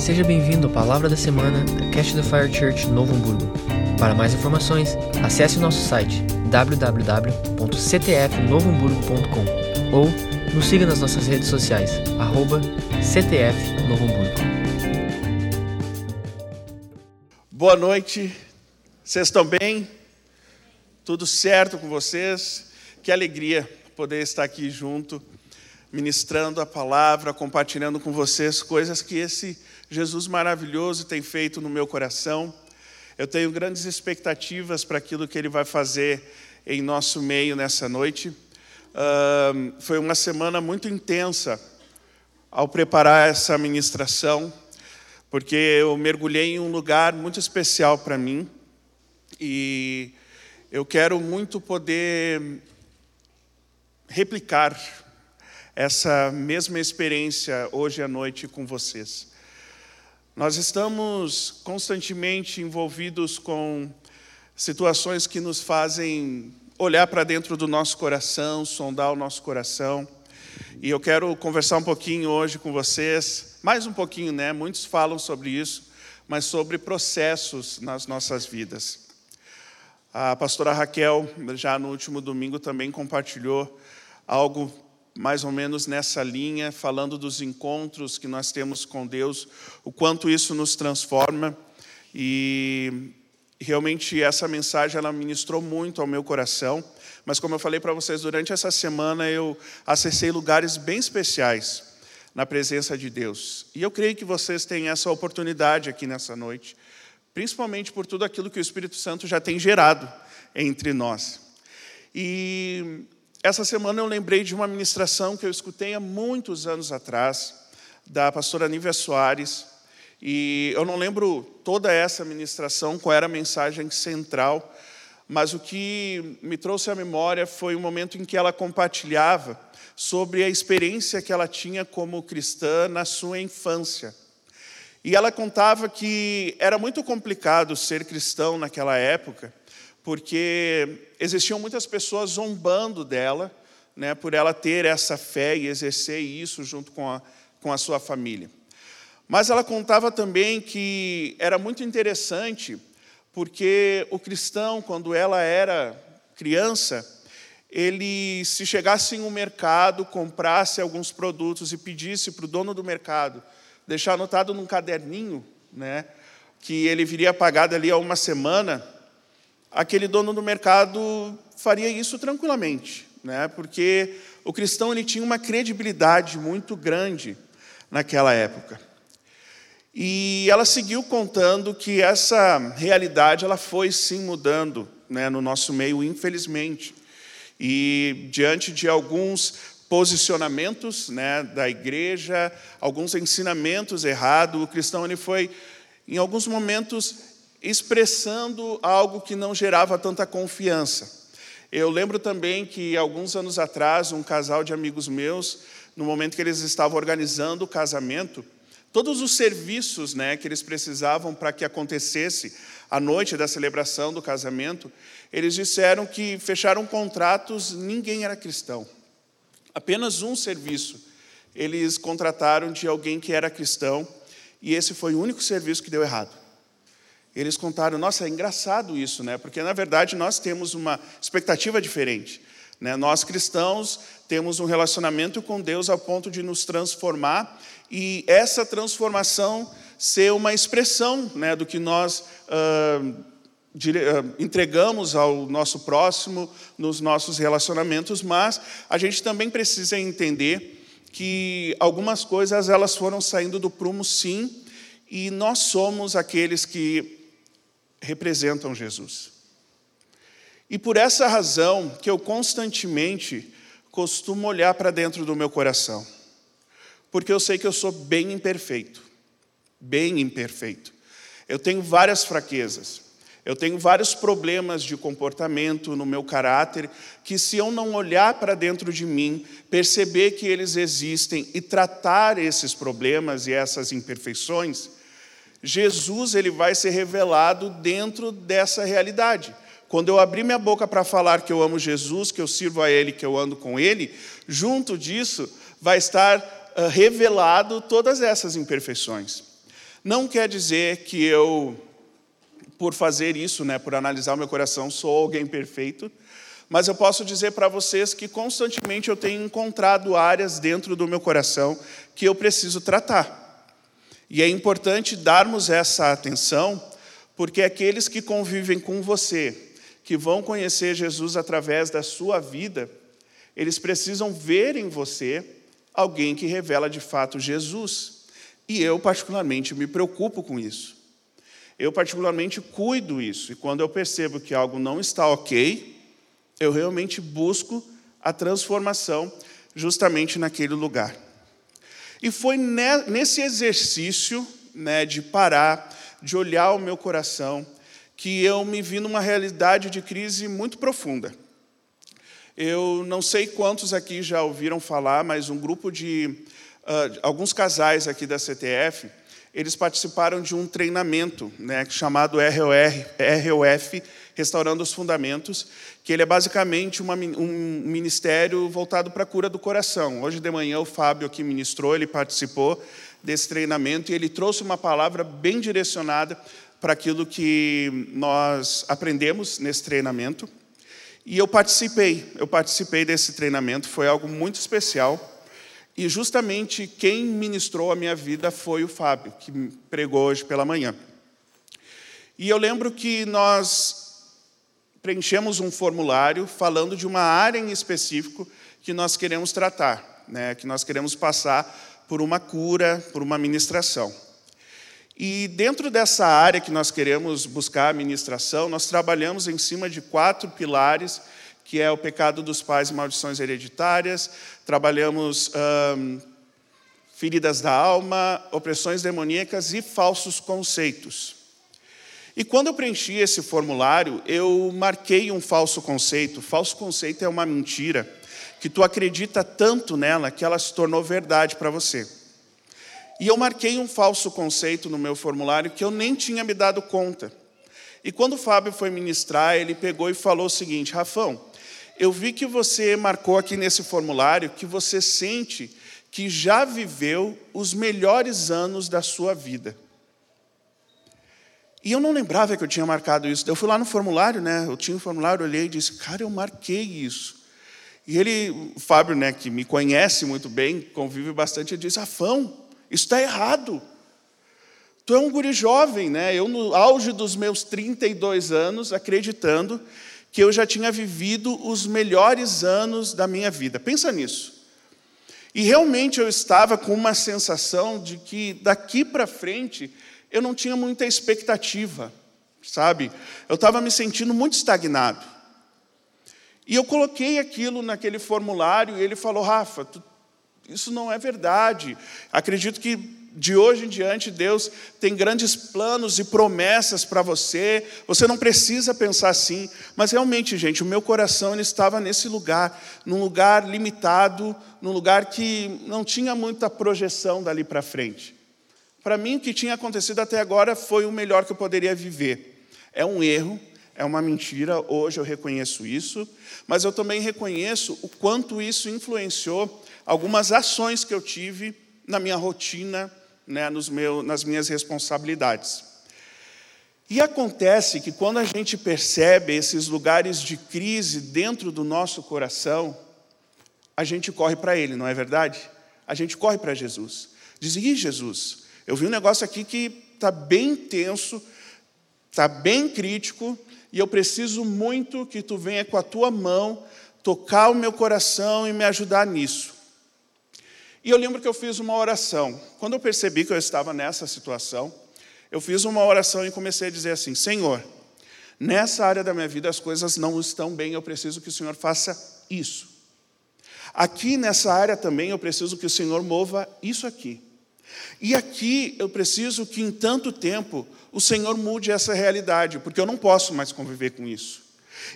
Seja bem-vindo à Palavra da Semana da Cash the Fire Church Novo Hamburgo. Para mais informações, acesse o nosso site www.ctfnovohamburgo.com ou nos siga nas nossas redes sociais, arroba Novo Hamburgo. Boa noite, vocês estão bem? Tudo certo com vocês? Que alegria poder estar aqui junto, ministrando a palavra, compartilhando com vocês coisas que esse Jesus maravilhoso tem feito no meu coração. Eu tenho grandes expectativas para aquilo que Ele vai fazer em nosso meio nessa noite. Uh, foi uma semana muito intensa ao preparar essa ministração, porque eu mergulhei em um lugar muito especial para mim e eu quero muito poder replicar essa mesma experiência hoje à noite com vocês. Nós estamos constantemente envolvidos com situações que nos fazem olhar para dentro do nosso coração, sondar o nosso coração. E eu quero conversar um pouquinho hoje com vocês, mais um pouquinho, né? Muitos falam sobre isso, mas sobre processos nas nossas vidas. A pastora Raquel, já no último domingo, também compartilhou algo mais ou menos nessa linha, falando dos encontros que nós temos com Deus, o quanto isso nos transforma. E realmente essa mensagem ela ministrou muito ao meu coração. Mas como eu falei para vocês, durante essa semana eu acessei lugares bem especiais na presença de Deus. E eu creio que vocês têm essa oportunidade aqui nessa noite, principalmente por tudo aquilo que o Espírito Santo já tem gerado entre nós. E essa semana eu lembrei de uma ministração que eu escutei há muitos anos atrás, da pastora Nívia Soares, e eu não lembro toda essa ministração, qual era a mensagem central, mas o que me trouxe à memória foi o momento em que ela compartilhava sobre a experiência que ela tinha como cristã na sua infância. E ela contava que era muito complicado ser cristão naquela época, porque existiam muitas pessoas zombando dela, né, por ela ter essa fé e exercer isso junto com a, com a sua família. Mas ela contava também que era muito interessante, porque o cristão, quando ela era criança, ele, se chegasse em um mercado, comprasse alguns produtos e pedisse para o dono do mercado deixar anotado num caderninho, né, que ele viria pagar dali a uma semana, aquele dono do mercado faria isso tranquilamente, né? porque o cristão ele tinha uma credibilidade muito grande naquela época. E ela seguiu contando que essa realidade ela foi sim mudando né, no nosso meio, infelizmente. E diante de alguns posicionamentos né, da igreja, alguns ensinamentos errados, o cristão ele foi, em alguns momentos, expressando algo que não gerava tanta confiança. Eu lembro também que alguns anos atrás, um casal de amigos meus, no momento que eles estavam organizando o casamento, todos os serviços né, que eles precisavam para que acontecesse a noite da celebração do casamento, eles disseram que fecharam contratos, ninguém era cristão. Apenas um serviço eles contrataram de alguém que era cristão, e esse foi o único serviço que deu errado. Eles contaram, nossa, é engraçado isso, né? Porque na verdade nós temos uma expectativa diferente. Né? Nós cristãos temos um relacionamento com Deus ao ponto de nos transformar e essa transformação ser uma expressão né, do que nós uh, entregamos ao nosso próximo nos nossos relacionamentos, mas a gente também precisa entender que algumas coisas elas foram saindo do prumo, sim, e nós somos aqueles que representam Jesus. E por essa razão que eu constantemente costumo olhar para dentro do meu coração, porque eu sei que eu sou bem imperfeito, bem imperfeito. Eu tenho várias fraquezas, eu tenho vários problemas de comportamento no meu caráter, que se eu não olhar para dentro de mim, perceber que eles existem e tratar esses problemas e essas imperfeições, Jesus ele vai ser revelado dentro dessa realidade. Quando eu abrir minha boca para falar que eu amo Jesus, que eu sirvo a Ele, que eu ando com Ele, junto disso vai estar uh, revelado todas essas imperfeições. Não quer dizer que eu, por fazer isso, né, por analisar o meu coração, sou alguém perfeito, mas eu posso dizer para vocês que constantemente eu tenho encontrado áreas dentro do meu coração que eu preciso tratar. E é importante darmos essa atenção, porque aqueles que convivem com você, que vão conhecer Jesus através da sua vida, eles precisam ver em você alguém que revela de fato Jesus. E eu, particularmente, me preocupo com isso. Eu, particularmente, cuido isso. E quando eu percebo que algo não está ok, eu realmente busco a transformação justamente naquele lugar. E foi nesse exercício né, de parar, de olhar o meu coração, que eu me vi numa realidade de crise muito profunda. Eu não sei quantos aqui já ouviram falar, mas um grupo de uh, alguns casais aqui da CTF, eles participaram de um treinamento né, chamado ROR, ROF, Restaurando os Fundamentos, que ele é basicamente uma, um ministério voltado para a cura do coração. Hoje de manhã o Fábio aqui ministrou, ele participou desse treinamento e ele trouxe uma palavra bem direcionada para aquilo que nós aprendemos nesse treinamento. E eu participei, eu participei desse treinamento, foi algo muito especial. E justamente quem ministrou a minha vida foi o Fábio, que pregou hoje pela manhã. E eu lembro que nós preenchemos um formulário falando de uma área em específico que nós queremos tratar, né, que nós queremos passar por uma cura, por uma ministração. E dentro dessa área que nós queremos buscar a ministração, nós trabalhamos em cima de quatro pilares, que é o pecado dos pais e maldições hereditárias, trabalhamos hum, feridas da alma, opressões demoníacas e falsos conceitos. E quando eu preenchi esse formulário, eu marquei um falso conceito. Falso conceito é uma mentira que tu acredita tanto nela que ela se tornou verdade para você. E eu marquei um falso conceito no meu formulário que eu nem tinha me dado conta. E quando o Fábio foi ministrar, ele pegou e falou o seguinte: Rafão, eu vi que você marcou aqui nesse formulário que você sente que já viveu os melhores anos da sua vida. E eu não lembrava que eu tinha marcado isso. Eu fui lá no formulário, né? Eu tinha o um formulário, olhei e disse, cara, eu marquei isso. E ele, o Fábio, né, que me conhece muito bem, convive bastante, ele disse, Afão, isso está errado. Tu é um guri jovem, né? Eu, no auge dos meus 32 anos, acreditando que eu já tinha vivido os melhores anos da minha vida. Pensa nisso. E realmente eu estava com uma sensação de que daqui para frente eu não tinha muita expectativa, sabe? Eu estava me sentindo muito estagnado. E eu coloquei aquilo naquele formulário e ele falou: Rafa, tu, isso não é verdade. Acredito que de hoje em diante Deus tem grandes planos e promessas para você. Você não precisa pensar assim. Mas realmente, gente, o meu coração ele estava nesse lugar, num lugar limitado, num lugar que não tinha muita projeção dali para frente. Para mim, o que tinha acontecido até agora foi o melhor que eu poderia viver. É um erro, é uma mentira, hoje eu reconheço isso, mas eu também reconheço o quanto isso influenciou algumas ações que eu tive na minha rotina, né, nos meu, nas minhas responsabilidades. E acontece que quando a gente percebe esses lugares de crise dentro do nosso coração, a gente corre para Ele, não é verdade? A gente corre para Jesus. Diz, e Jesus, eu vi um negócio aqui que está bem tenso, está bem crítico, e eu preciso muito que tu venha com a tua mão tocar o meu coração e me ajudar nisso. E eu lembro que eu fiz uma oração. Quando eu percebi que eu estava nessa situação, eu fiz uma oração e comecei a dizer assim: Senhor, nessa área da minha vida as coisas não estão bem, eu preciso que o Senhor faça isso. Aqui nessa área também eu preciso que o Senhor mova isso aqui. E aqui eu preciso que em tanto tempo o Senhor mude essa realidade, porque eu não posso mais conviver com isso.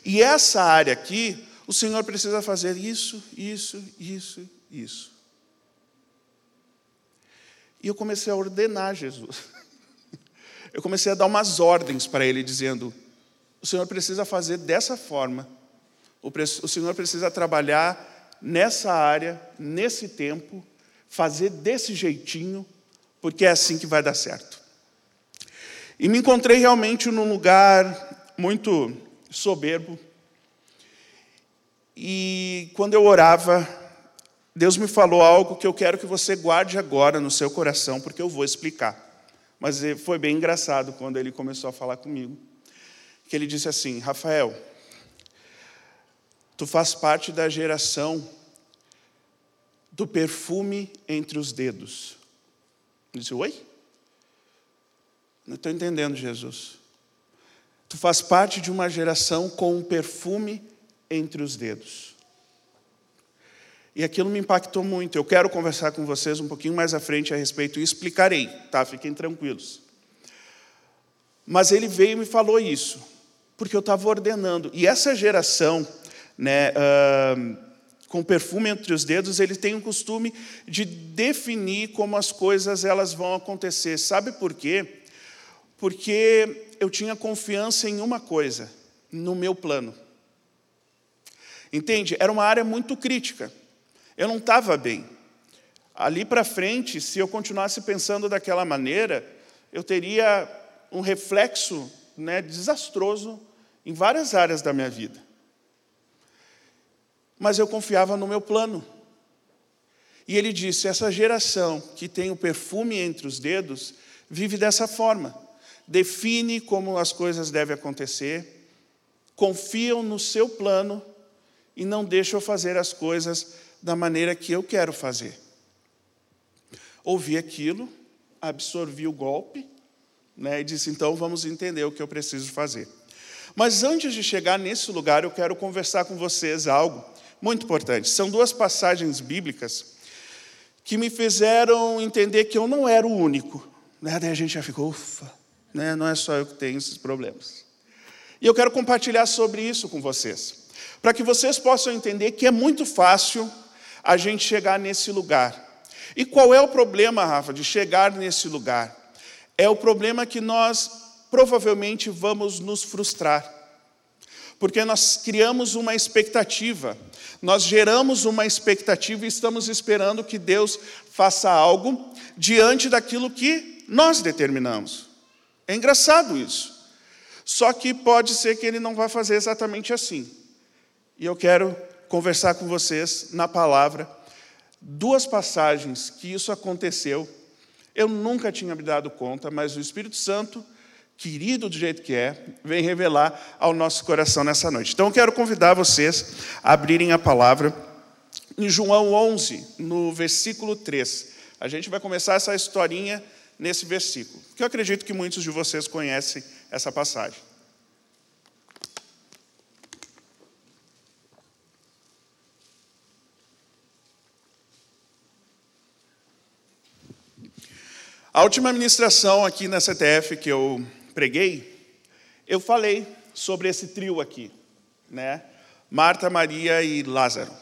E essa área aqui, o Senhor precisa fazer isso, isso, isso, isso. E eu comecei a ordenar Jesus. Eu comecei a dar umas ordens para ele, dizendo: o Senhor precisa fazer dessa forma, o Senhor precisa trabalhar nessa área, nesse tempo, fazer desse jeitinho, porque é assim que vai dar certo. E me encontrei realmente num lugar muito soberbo. E quando eu orava, Deus me falou algo que eu quero que você guarde agora no seu coração, porque eu vou explicar. Mas foi bem engraçado quando ele começou a falar comigo. Que ele disse assim: Rafael, tu faz parte da geração do perfume entre os dedos. Eu disse: Oi? Não estou entendendo, Jesus. Tu faz parte de uma geração com um perfume entre os dedos. E aquilo me impactou muito. Eu quero conversar com vocês um pouquinho mais à frente a respeito e explicarei, tá? Fiquem tranquilos. Mas ele veio e me falou isso, porque eu estava ordenando. E essa geração, né, uh, com perfume entre os dedos, ele tem o costume de definir como as coisas elas vão acontecer. Sabe por quê? Porque eu tinha confiança em uma coisa, no meu plano. Entende? Era uma área muito crítica. Eu não estava bem. Ali para frente, se eu continuasse pensando daquela maneira, eu teria um reflexo né, desastroso em várias áreas da minha vida. Mas eu confiava no meu plano. E ele disse: essa geração que tem o perfume entre os dedos vive dessa forma. Define como as coisas devem acontecer, confiam no seu plano e não deixam fazer as coisas da maneira que eu quero fazer. Ouvi aquilo, absorvi o golpe, né, e disse: então vamos entender o que eu preciso fazer. Mas antes de chegar nesse lugar, eu quero conversar com vocês algo muito importante. São duas passagens bíblicas que me fizeram entender que eu não era o único. Né? Daí a gente já ficou, ufa, né? não é só eu que tenho esses problemas. E eu quero compartilhar sobre isso com vocês, para que vocês possam entender que é muito fácil a gente chegar nesse lugar. E qual é o problema, Rafa, de chegar nesse lugar? É o problema que nós provavelmente vamos nos frustrar. Porque nós criamos uma expectativa, nós geramos uma expectativa e estamos esperando que Deus faça algo diante daquilo que nós determinamos. É engraçado isso. Só que pode ser que ele não vá fazer exatamente assim. E eu quero conversar com vocês na palavra duas passagens que isso aconteceu. Eu nunca tinha me dado conta, mas o Espírito Santo, querido do jeito que é, vem revelar ao nosso coração nessa noite. Então eu quero convidar vocês a abrirem a palavra em João 11, no versículo 3. A gente vai começar essa historinha nesse versículo, que eu acredito que muitos de vocês conhecem essa passagem. A última ministração aqui na CTF que eu preguei, eu falei sobre esse trio aqui, né? Marta, Maria e Lázaro.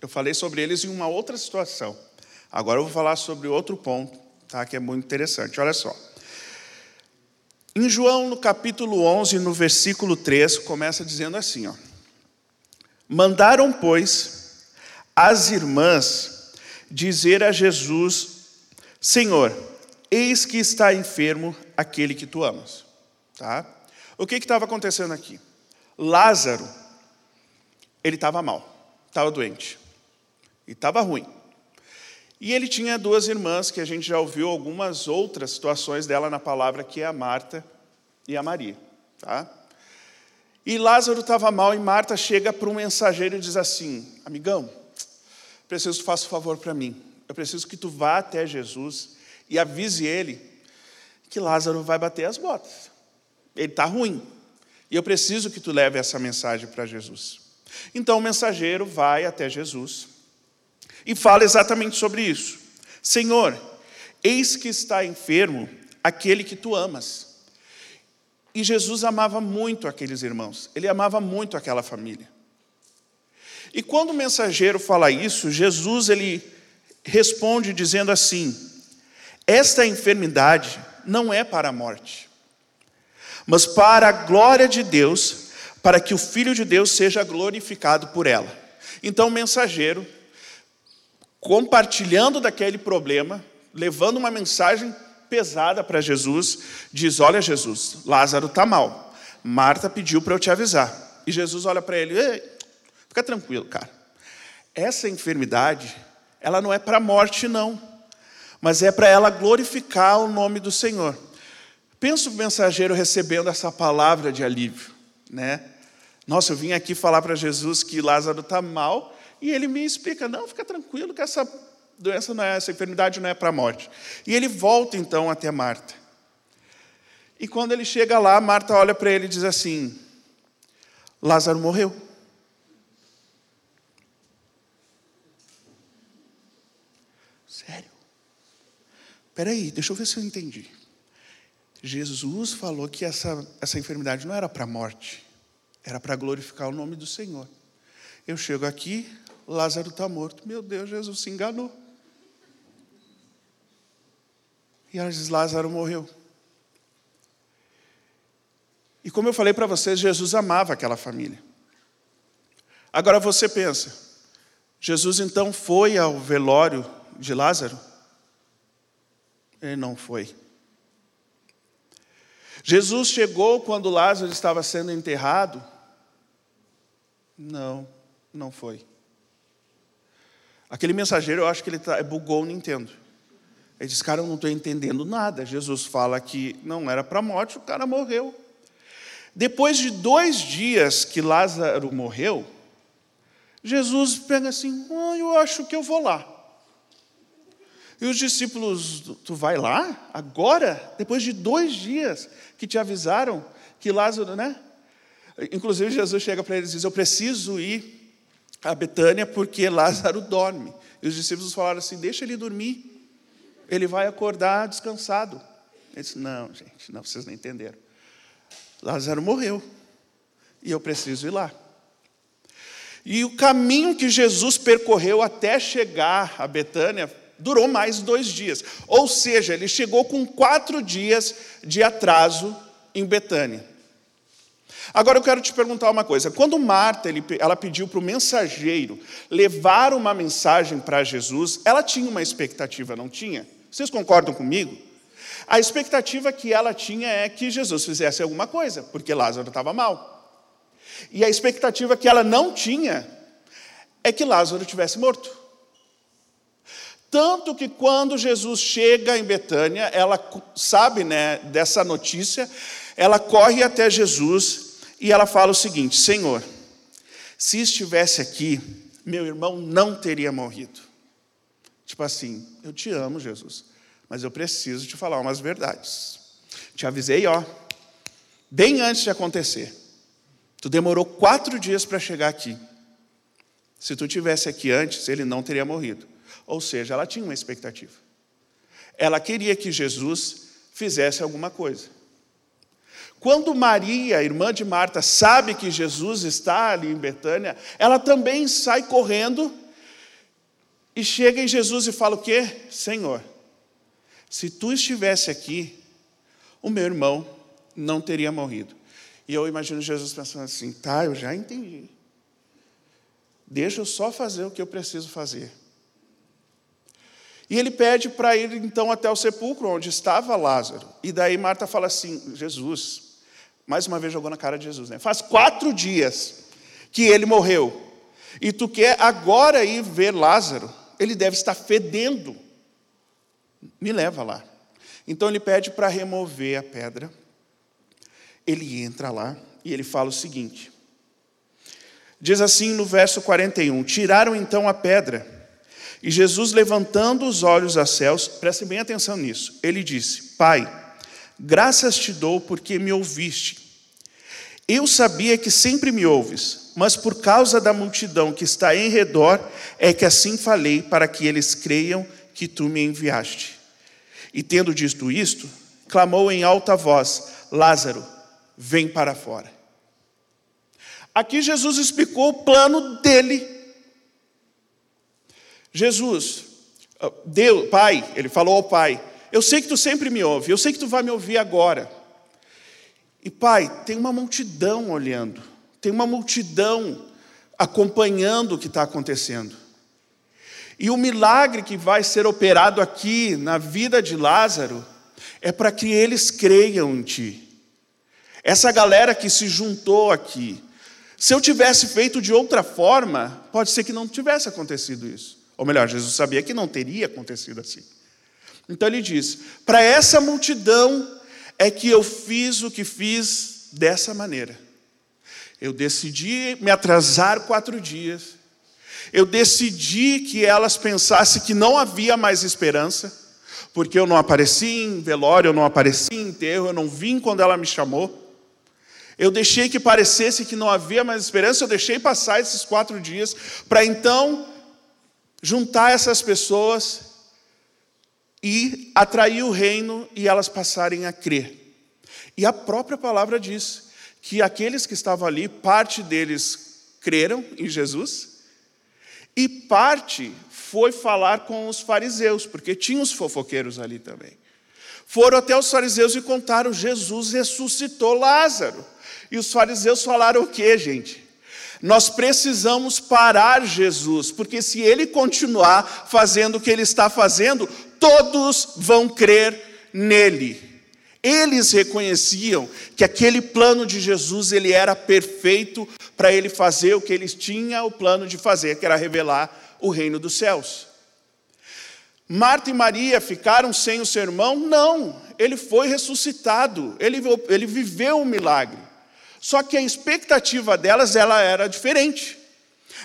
Eu falei sobre eles em uma outra situação. Agora eu vou falar sobre outro ponto, tá? Que é muito interessante. Olha só. Em João, no capítulo 11, no versículo 3, começa dizendo assim, ó: Mandaram, pois, as irmãs dizer a Jesus: Senhor, Eis que está enfermo aquele que tu amas. Tá? O que estava acontecendo aqui? Lázaro, ele estava mal, estava doente, e estava ruim. E ele tinha duas irmãs, que a gente já ouviu algumas outras situações dela na palavra, que é a Marta e a Maria. Tá? E Lázaro estava mal, e Marta chega para um mensageiro e diz assim: Amigão, preciso que faça um favor para mim. Eu preciso que tu vá até Jesus e avise ele que Lázaro vai bater as botas. Ele está ruim. E eu preciso que tu leve essa mensagem para Jesus. Então o mensageiro vai até Jesus e fala exatamente sobre isso. Senhor, eis que está enfermo aquele que tu amas. E Jesus amava muito aqueles irmãos, ele amava muito aquela família. E quando o mensageiro fala isso, Jesus ele responde dizendo assim: esta enfermidade não é para a morte, mas para a glória de Deus, para que o Filho de Deus seja glorificado por ela. Então, o mensageiro, compartilhando daquele problema, levando uma mensagem pesada para Jesus, diz: Olha, Jesus, Lázaro está mal. Marta pediu para eu te avisar. E Jesus olha para ele: Ei, fica tranquilo, cara. Essa enfermidade, ela não é para a morte, não, mas é para ela glorificar o nome do Senhor. Pensa o mensageiro recebendo essa palavra de alívio, né? Nossa, eu vim aqui falar para Jesus que Lázaro está mal e ele me explica: não, fica tranquilo que essa doença não é, essa enfermidade não é para a morte. E ele volta então até Marta. E quando ele chega lá, Marta olha para ele e diz assim: Lázaro morreu. Sério? Peraí, deixa eu ver se eu entendi. Jesus falou que essa, essa enfermidade não era para a morte, era para glorificar o nome do Senhor. Eu chego aqui, Lázaro está morto. Meu Deus, Jesus se enganou. E ela diz: Lázaro morreu. E como eu falei para vocês, Jesus amava aquela família. Agora você pensa, Jesus então foi ao velório de Lázaro? Ele não foi. Jesus chegou quando Lázaro estava sendo enterrado? Não, não foi. Aquele mensageiro, eu acho que ele tá, bugou o Nintendo. Ele diz, cara, eu não estou entendendo nada. Jesus fala que não era para morte, o cara morreu. Depois de dois dias que Lázaro morreu, Jesus pega assim, oh, eu acho que eu vou lá. E os discípulos, tu vai lá? Agora? Depois de dois dias que te avisaram que Lázaro, né? Inclusive Jesus chega para eles e diz, eu preciso ir a Betânia porque Lázaro dorme. E os discípulos falaram assim, deixa ele dormir ele vai acordar descansado. Ele disse: Não, gente, não, vocês não entenderam. Lázaro morreu e eu preciso ir lá. E o caminho que Jesus percorreu até chegar a Betânia durou mais dois dias. Ou seja, ele chegou com quatro dias de atraso em Betânia. Agora eu quero te perguntar uma coisa: quando Marta ela pediu para o mensageiro levar uma mensagem para Jesus, ela tinha uma expectativa, não tinha? Vocês concordam comigo? A expectativa que ela tinha é que Jesus fizesse alguma coisa, porque Lázaro estava mal. E a expectativa que ela não tinha é que Lázaro tivesse morto. Tanto que quando Jesus chega em Betânia, ela sabe né, dessa notícia, ela corre até Jesus e ela fala o seguinte: Senhor, se estivesse aqui, meu irmão não teria morrido. Tipo assim, eu te amo, Jesus, mas eu preciso te falar umas verdades. Te avisei, ó, bem antes de acontecer. Tu demorou quatro dias para chegar aqui. Se tu tivesse aqui antes, ele não teria morrido. Ou seja, ela tinha uma expectativa. Ela queria que Jesus fizesse alguma coisa. Quando Maria, irmã de Marta, sabe que Jesus está ali em Betânia, ela também sai correndo e chega em Jesus e fala o quê? Senhor, se tu estivesse aqui, o meu irmão não teria morrido. E eu imagino Jesus pensando assim: tá, eu já entendi. Deixa eu só fazer o que eu preciso fazer. E ele pede para ir então até o sepulcro onde estava Lázaro. E daí Marta fala assim: Jesus, mais uma vez jogou na cara de Jesus, né? Faz quatro dias que ele morreu. E tu quer agora ir ver Lázaro? ele deve estar fedendo. Me leva lá. Então ele pede para remover a pedra. Ele entra lá e ele fala o seguinte: Diz assim no verso 41: Tiraram então a pedra, e Jesus, levantando os olhos a céus, prestem bem atenção nisso, ele disse: Pai, graças te dou porque me ouviste. Eu sabia que sempre me ouves, mas por causa da multidão que está em redor, é que assim falei para que eles creiam que tu me enviaste. E tendo dito isto, clamou em alta voz: Lázaro, vem para fora. Aqui Jesus explicou o plano dele. Jesus, ah, Deus, Pai, ele falou ao Pai: Eu sei que tu sempre me ouve, eu sei que tu vai me ouvir agora. E pai, tem uma multidão olhando, tem uma multidão acompanhando o que está acontecendo. E o milagre que vai ser operado aqui na vida de Lázaro é para que eles creiam em ti. Essa galera que se juntou aqui, se eu tivesse feito de outra forma, pode ser que não tivesse acontecido isso. Ou melhor, Jesus sabia que não teria acontecido assim. Então ele diz: para essa multidão é que eu fiz o que fiz dessa maneira. Eu decidi me atrasar quatro dias. Eu decidi que elas pensassem que não havia mais esperança, porque eu não apareci em velório, eu não apareci em enterro, eu não vim quando ela me chamou. Eu deixei que parecesse que não havia mais esperança, eu deixei passar esses quatro dias para então juntar essas pessoas e atrair o reino e elas passarem a crer. E a própria palavra diz que aqueles que estavam ali, parte deles creram em Jesus e parte foi falar com os fariseus, porque tinha os fofoqueiros ali também. Foram até os fariseus e contaram: Jesus ressuscitou Lázaro. E os fariseus falaram o que, gente? Nós precisamos parar Jesus, porque se ele continuar fazendo o que ele está fazendo, todos vão crer nele. Eles reconheciam que aquele plano de Jesus ele era perfeito para ele fazer o que eles tinham o plano de fazer, que era revelar o reino dos céus. Marta e Maria ficaram sem o sermão? Não, ele foi ressuscitado, ele, ele viveu o um milagre. Só que a expectativa delas ela era diferente.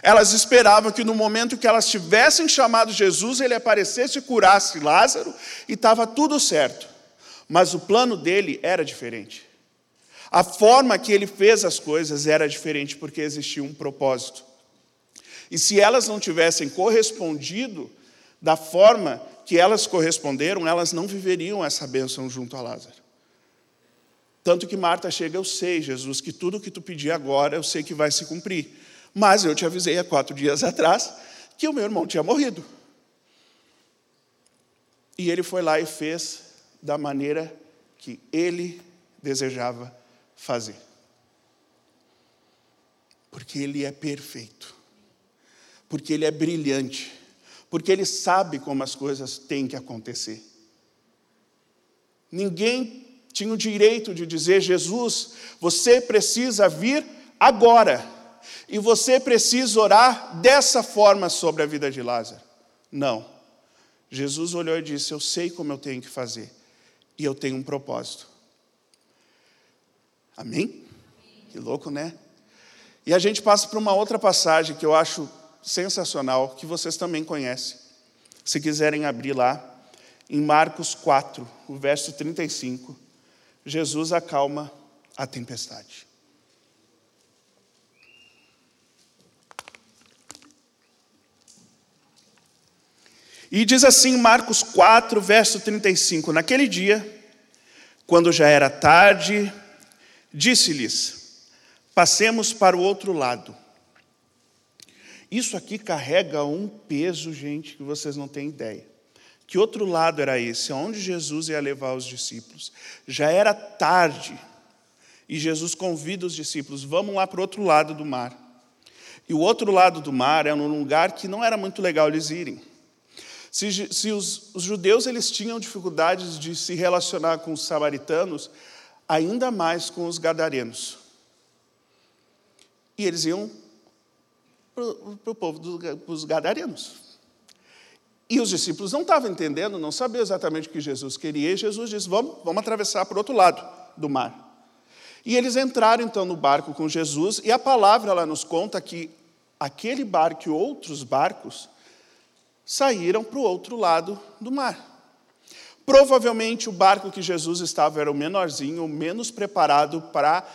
Elas esperavam que no momento que elas tivessem chamado Jesus, ele aparecesse e curasse Lázaro e estava tudo certo. Mas o plano dele era diferente. A forma que ele fez as coisas era diferente porque existia um propósito. E se elas não tivessem correspondido da forma que elas corresponderam, elas não viveriam essa bênção junto a Lázaro. Tanto que Marta chega, eu sei, Jesus, que tudo que tu pedir agora, eu sei que vai se cumprir. Mas eu te avisei há quatro dias atrás que o meu irmão tinha morrido. E ele foi lá e fez da maneira que ele desejava fazer. Porque ele é perfeito. Porque ele é brilhante. Porque ele sabe como as coisas têm que acontecer. Ninguém tinha o direito de dizer: Jesus, você precisa vir agora, e você precisa orar dessa forma sobre a vida de Lázaro. Não. Jesus olhou e disse: Eu sei como eu tenho que fazer, e eu tenho um propósito. Amém? Que louco, né? E a gente passa para uma outra passagem que eu acho sensacional, que vocês também conhecem. Se quiserem abrir lá, em Marcos 4, o verso 35. Jesus acalma a tempestade. E diz assim Marcos 4, verso 35: Naquele dia, quando já era tarde, disse-lhes: Passemos para o outro lado. Isso aqui carrega um peso, gente, que vocês não têm ideia. Que outro lado era esse? Aonde Jesus ia levar os discípulos? Já era tarde e Jesus convida os discípulos: vamos lá para o outro lado do mar. E o outro lado do mar era um lugar que não era muito legal eles irem. Se, se os, os, judeus eles tinham dificuldades de se relacionar com os samaritanos, ainda mais com os gadarenos. E eles iam para o povo dos gadarenos. E os discípulos não estavam entendendo, não sabiam exatamente o que Jesus queria, e Jesus disse: vamos, vamos atravessar para o outro lado do mar. E eles entraram então no barco com Jesus, e a palavra ela nos conta que aquele barco e outros barcos saíram para o outro lado do mar. Provavelmente o barco que Jesus estava era o menorzinho, o menos preparado para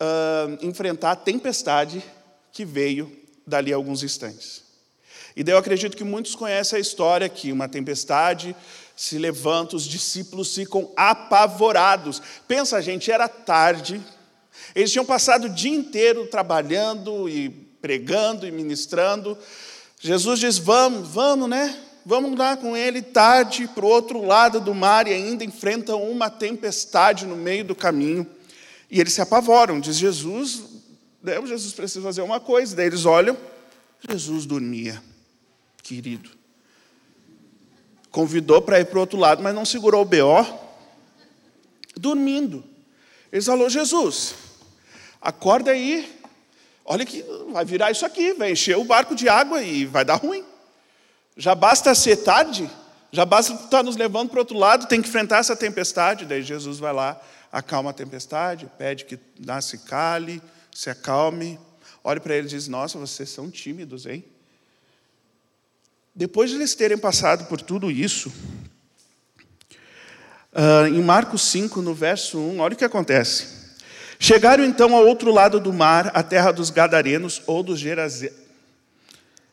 uh, enfrentar a tempestade que veio dali a alguns instantes. E daí eu acredito que muitos conhecem a história que uma tempestade se levanta, os discípulos ficam apavorados. Pensa, gente, era tarde, eles tinham passado o dia inteiro trabalhando e pregando e ministrando. Jesus diz: Vamos, vamos, né? Vamos lá com ele tarde para o outro lado do mar e ainda enfrentam uma tempestade no meio do caminho. E eles se apavoram, diz Jesus, né, Jesus precisa fazer uma coisa. Daí eles olham, Jesus dormia querido. Convidou para ir para o outro lado, mas não segurou o BO. dormindo. Eles falaram: Jesus, acorda aí, olha que vai virar isso aqui, vai encher o barco de água e vai dar ruim. Já basta ser tarde, já basta estar nos levando para o outro lado, tem que enfrentar essa tempestade. Daí Jesus vai lá, acalma a tempestade, pede que nasce cale, se acalme. Olha para eles e diz: Nossa, vocês são tímidos, hein? Depois de eles terem passado por tudo isso, uh, em Marcos 5, no verso 1, olha o que acontece. Chegaram então ao outro lado do mar, a terra dos Gadarenos ou dos Geraze...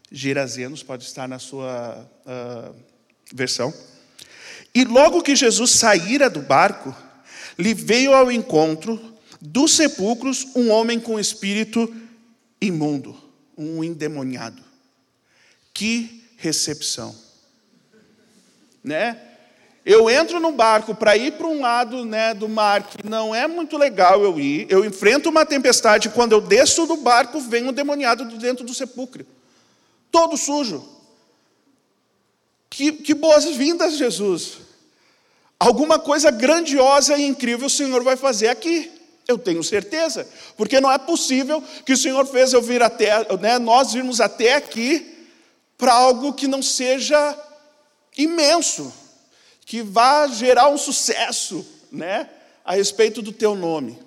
Gerazenos, pode estar na sua uh, versão. E logo que Jesus saíra do barco, lhe veio ao encontro dos sepulcros um homem com espírito imundo, um endemoniado. Que recepção. Né? Eu entro no barco para ir para um lado né, do mar que não é muito legal eu ir. Eu enfrento uma tempestade. Quando eu desço do barco, vem um demoniado de dentro do sepulcro. Todo sujo. Que, que boas-vindas, Jesus. Alguma coisa grandiosa e incrível o Senhor vai fazer aqui. Eu tenho certeza, porque não é possível que o Senhor fez eu vir até, né, nós virmos até aqui para algo que não seja imenso, que vá gerar um sucesso, né, a respeito do teu nome.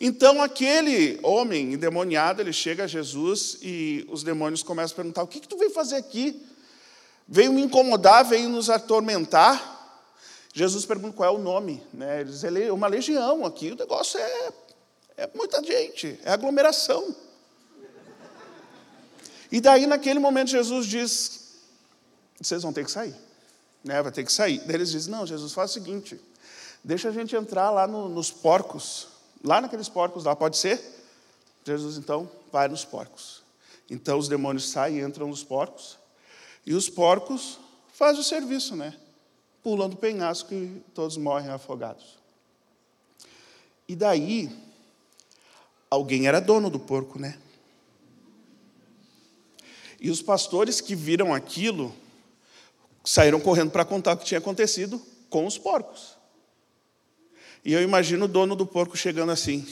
Então aquele homem endemoniado, ele chega a Jesus e os demônios começam a perguntar: "O que que tu veio fazer aqui? Veio me incomodar, veio nos atormentar?" Jesus pergunta qual é o nome. Né? Ele diz, é uma legião aqui, o negócio é, é muita gente, é aglomeração. E daí, naquele momento, Jesus diz: vocês vão ter que sair. Né? Vai ter que sair. Daí eles dizem: não, Jesus, faz o seguinte: deixa a gente entrar lá no, nos porcos, lá naqueles porcos lá, pode ser? Jesus, então, vai nos porcos. Então os demônios saem e entram nos porcos, e os porcos fazem o serviço, né? pulam do penhasco e todos morrem afogados. E daí, alguém era dono do porco, né? E os pastores que viram aquilo saíram correndo para contar o que tinha acontecido com os porcos. E eu imagino o dono do porco chegando assim: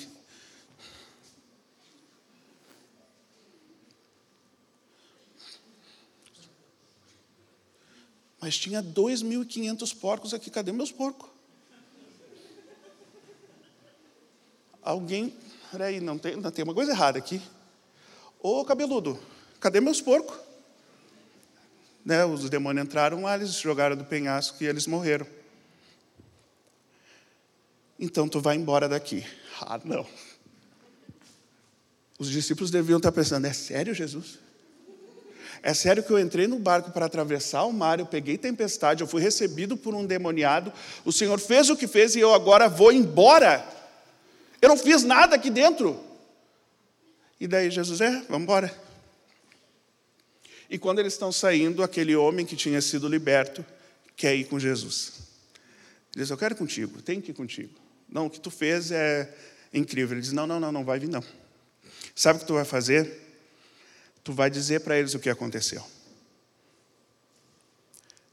Mas tinha 2.500 porcos aqui. Cadê meus porcos? Alguém. Peraí, não tem, não tem uma coisa errada aqui. Ô cabeludo, cadê meus porcos? Né, os demônios entraram lá, eles jogaram do penhasco e eles morreram. Então tu vai embora daqui. Ah, não. Os discípulos deviam estar pensando: é sério, Jesus? É sério que eu entrei no barco para atravessar o mar, eu peguei tempestade, eu fui recebido por um demoniado, o Senhor fez o que fez e eu agora vou embora. Eu não fiz nada aqui dentro. E daí Jesus, é, vamos embora. E quando eles estão saindo, aquele homem que tinha sido liberto quer ir com Jesus. Ele diz, eu quero ir contigo, tenho que ir contigo. Não, o que tu fez é incrível. Ele diz, não, não, não, não vai vir não. Sabe o que tu vai fazer? tu vai dizer para eles o que aconteceu.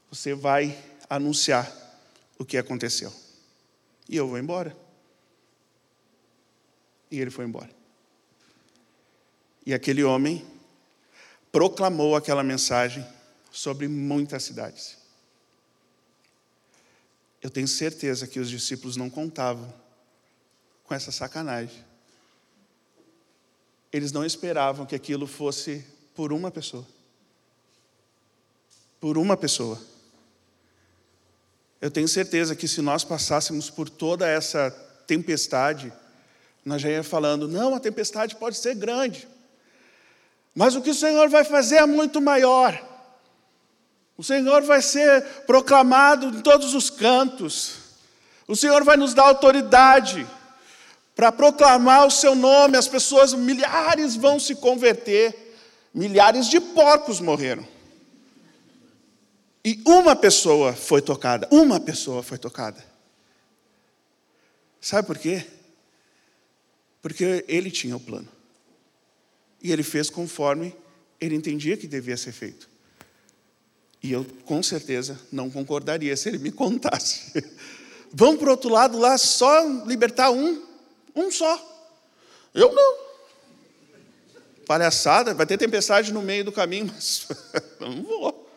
Você vai anunciar o que aconteceu. E eu vou embora. E ele foi embora. E aquele homem proclamou aquela mensagem sobre muitas cidades. Eu tenho certeza que os discípulos não contavam com essa sacanagem eles não esperavam que aquilo fosse por uma pessoa. Por uma pessoa. Eu tenho certeza que se nós passássemos por toda essa tempestade, nós já ia falando, não, a tempestade pode ser grande, mas o que o Senhor vai fazer é muito maior. O Senhor vai ser proclamado em todos os cantos. O Senhor vai nos dar autoridade para proclamar o seu nome, as pessoas, milhares vão se converter, milhares de porcos morreram. E uma pessoa foi tocada, uma pessoa foi tocada. Sabe por quê? Porque ele tinha o plano. E ele fez conforme ele entendia que devia ser feito. E eu, com certeza, não concordaria se ele me contasse. Vamos para o outro lado lá só libertar um, um só. Eu não. Palhaçada, vai ter tempestade no meio do caminho, mas não vou.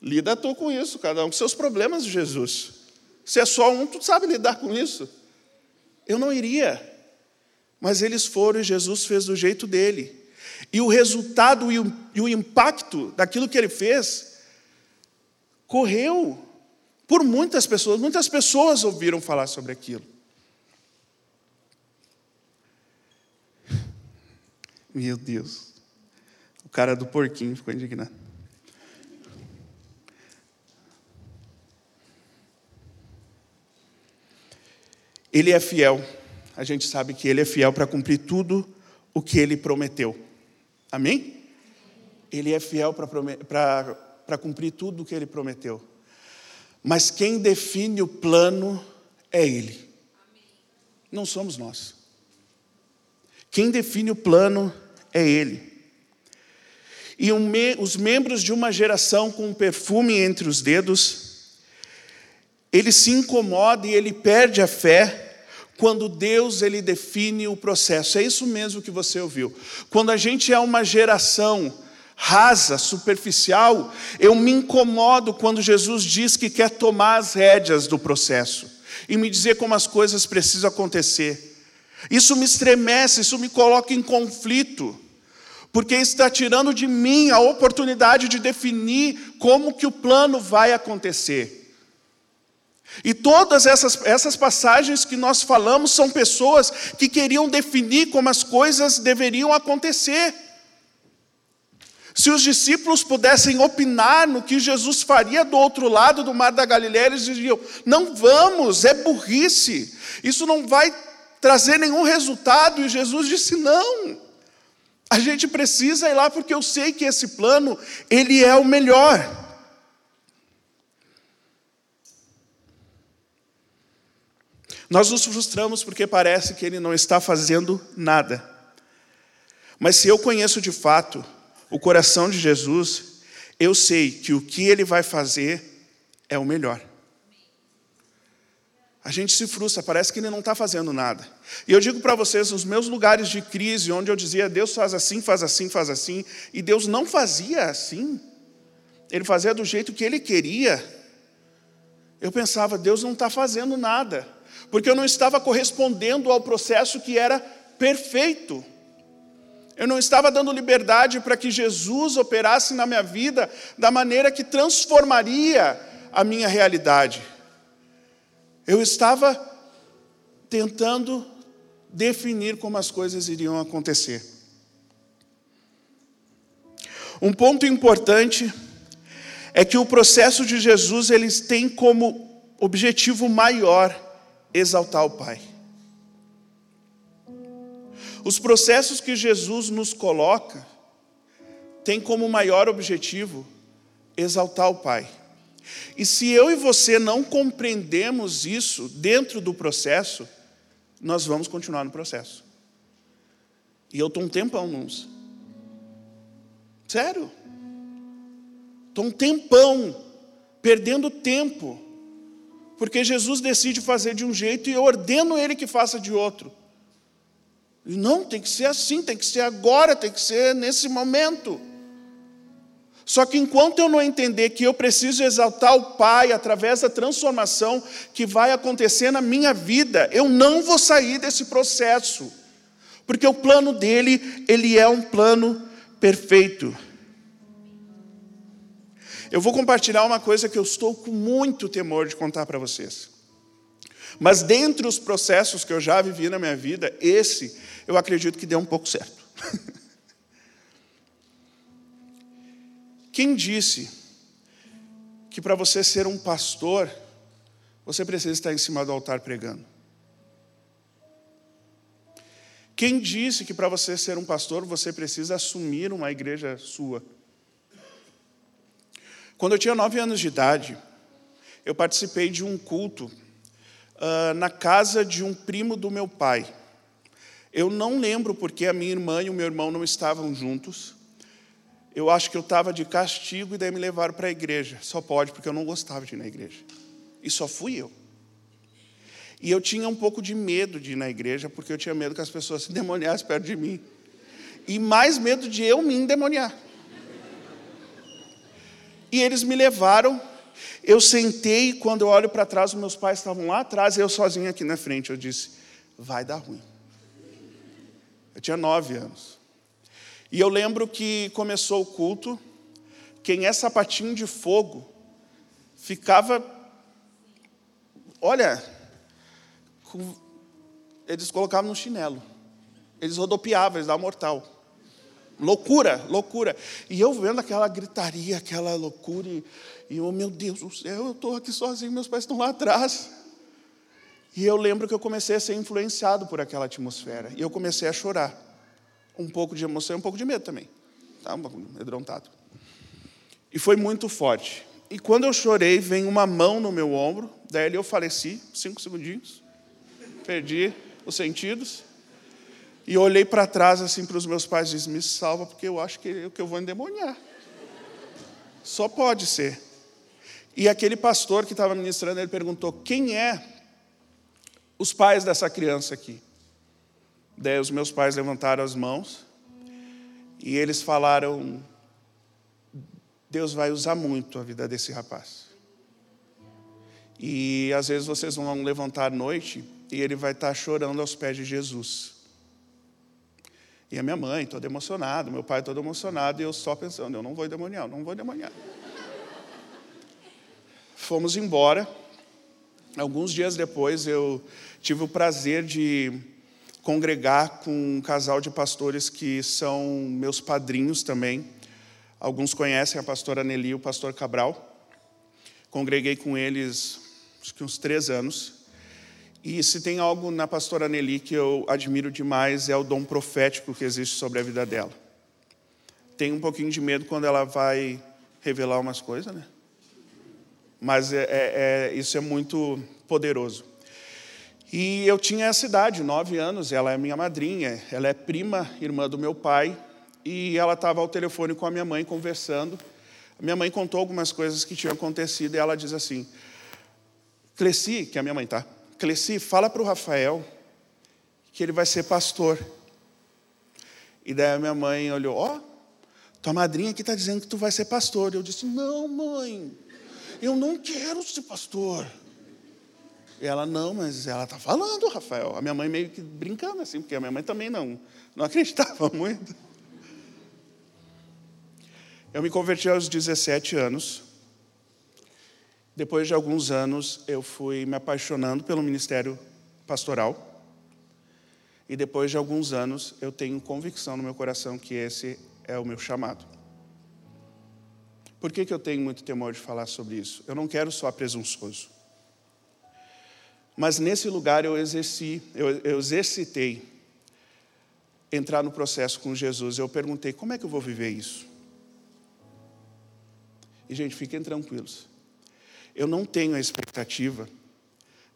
Lida tu com isso, cada um com seus problemas, Jesus. Se é só um, tu sabe lidar com isso. Eu não iria. Mas eles foram e Jesus fez do jeito dele. E o resultado e o, impacto daquilo que ele fez correu por muitas pessoas. Muitas pessoas ouviram falar sobre aquilo. Meu Deus. O cara do porquinho ficou indignado. Ele é fiel. A gente sabe que ele é fiel para cumprir tudo o que ele prometeu. Amém? Ele é fiel para cumprir tudo o que ele prometeu. Mas quem define o plano é ele. Não somos nós. Quem define o plano é ele. E um me, os membros de uma geração com um perfume entre os dedos, ele se incomoda e ele perde a fé quando Deus ele define o processo. É isso mesmo que você ouviu. Quando a gente é uma geração rasa, superficial, eu me incomodo quando Jesus diz que quer tomar as rédeas do processo e me dizer como as coisas precisam acontecer. Isso me estremece, isso me coloca em conflito, porque está tirando de mim a oportunidade de definir como que o plano vai acontecer. E todas essas, essas passagens que nós falamos são pessoas que queriam definir como as coisas deveriam acontecer. Se os discípulos pudessem opinar no que Jesus faria do outro lado do mar da Galileia, eles diriam: não vamos, é burrice, isso não vai trazer nenhum resultado. E Jesus disse: não, a gente precisa ir lá porque eu sei que esse plano, ele é o melhor. Nós nos frustramos porque parece que ele não está fazendo nada. Mas se eu conheço de fato o coração de Jesus, eu sei que o que ele vai fazer é o melhor. A gente se frustra, parece que ele não está fazendo nada. E eu digo para vocês, nos meus lugares de crise, onde eu dizia, Deus faz assim, faz assim, faz assim, e Deus não fazia assim, Ele fazia do jeito que Ele queria, eu pensava, Deus não está fazendo nada porque eu não estava correspondendo ao processo que era perfeito. Eu não estava dando liberdade para que Jesus operasse na minha vida da maneira que transformaria a minha realidade. Eu estava tentando definir como as coisas iriam acontecer. Um ponto importante é que o processo de Jesus eles tem como objetivo maior exaltar o Pai. Os processos que Jesus nos coloca têm como maior objetivo exaltar o Pai. E se eu e você não compreendemos isso dentro do processo, nós vamos continuar no processo. E eu estou um tempão nos. Sério. Estou um tempão perdendo tempo porque Jesus decide fazer de um jeito e eu ordeno ele que faça de outro. E não, tem que ser assim, tem que ser agora, tem que ser nesse momento. Só que enquanto eu não entender que eu preciso exaltar o Pai através da transformação que vai acontecer na minha vida, eu não vou sair desse processo. Porque o plano dele, ele é um plano perfeito. Eu vou compartilhar uma coisa que eu estou com muito temor de contar para vocês. Mas dentre os processos que eu já vivi na minha vida, esse eu acredito que deu um pouco certo. Quem disse que para você ser um pastor, você precisa estar em cima do altar pregando? Quem disse que para você ser um pastor, você precisa assumir uma igreja sua? Quando eu tinha nove anos de idade, eu participei de um culto uh, na casa de um primo do meu pai. Eu não lembro porque a minha irmã e o meu irmão não estavam juntos. Eu acho que eu estava de castigo e daí me levaram para a igreja. Só pode, porque eu não gostava de ir na igreja. E só fui eu. E eu tinha um pouco de medo de ir na igreja, porque eu tinha medo que as pessoas se demoniassem perto de mim. E mais medo de eu me endemoniar. E eles me levaram. Eu sentei, quando eu olho para trás, os meus pais estavam lá atrás, e eu sozinho aqui na frente. Eu disse: vai dar ruim. Eu tinha nove anos. E eu lembro que começou o culto, quem é sapatinho de fogo ficava, olha, eles colocavam no chinelo, eles rodopiavam, eles davam mortal. Loucura, loucura. E eu vendo aquela gritaria, aquela loucura, e, e eu, meu Deus do céu, eu estou aqui sozinho, meus pais estão lá atrás. E eu lembro que eu comecei a ser influenciado por aquela atmosfera. E eu comecei a chorar. Um pouco de emoção um pouco de medo também. Estava tá, um amedrontado. E foi muito forte. E quando eu chorei, vem uma mão no meu ombro. Daí eu faleci, cinco segundinhos. Perdi os sentidos. E olhei para trás assim para os meus pais e disse: Me salva, porque eu acho que, que eu vou endemoniar. Só pode ser. E aquele pastor que estava ministrando, ele perguntou: Quem é os pais dessa criança aqui? Daí os meus pais levantaram as mãos e eles falaram: Deus vai usar muito a vida desse rapaz. E às vezes vocês vão levantar à noite e ele vai estar chorando aos pés de Jesus. E a minha mãe, toda emocionada, meu pai todo emocionado, e eu só pensando, eu não vou demoniar, eu não vou demoniar. Fomos embora. Alguns dias depois eu tive o prazer de congregar com um casal de pastores que são meus padrinhos também. Alguns conhecem a pastora Nelly e o pastor Cabral. Congreguei com eles acho que uns três anos. E se tem algo na pastora Nelly que eu admiro demais é o dom profético que existe sobre a vida dela. Tenho um pouquinho de medo quando ela vai revelar umas coisas, né? Mas é, é, é, isso é muito poderoso. E eu tinha essa idade, nove anos, ela é minha madrinha, ela é prima, irmã do meu pai, e ela estava ao telefone com a minha mãe conversando. Minha mãe contou algumas coisas que tinham acontecido e ela diz assim: Cleci, que é a minha mãe, tá? Cleci, fala para o Rafael que ele vai ser pastor. E daí a minha mãe olhou, ó, oh, tua madrinha aqui está dizendo que tu vai ser pastor. Eu disse, não, mãe, eu não quero ser pastor. E ela, não, mas ela está falando, Rafael. A minha mãe meio que brincando assim, porque a minha mãe também não, não acreditava muito. Eu me converti aos 17 anos. Depois de alguns anos, eu fui me apaixonando pelo ministério pastoral. E depois de alguns anos, eu tenho convicção no meu coração que esse é o meu chamado. Por que, que eu tenho muito temor de falar sobre isso? Eu não quero só presunçoso. Mas nesse lugar eu exerci, eu, eu exercitei entrar no processo com Jesus. Eu perguntei, como é que eu vou viver isso? E, gente, fiquem tranquilos. Eu não tenho a expectativa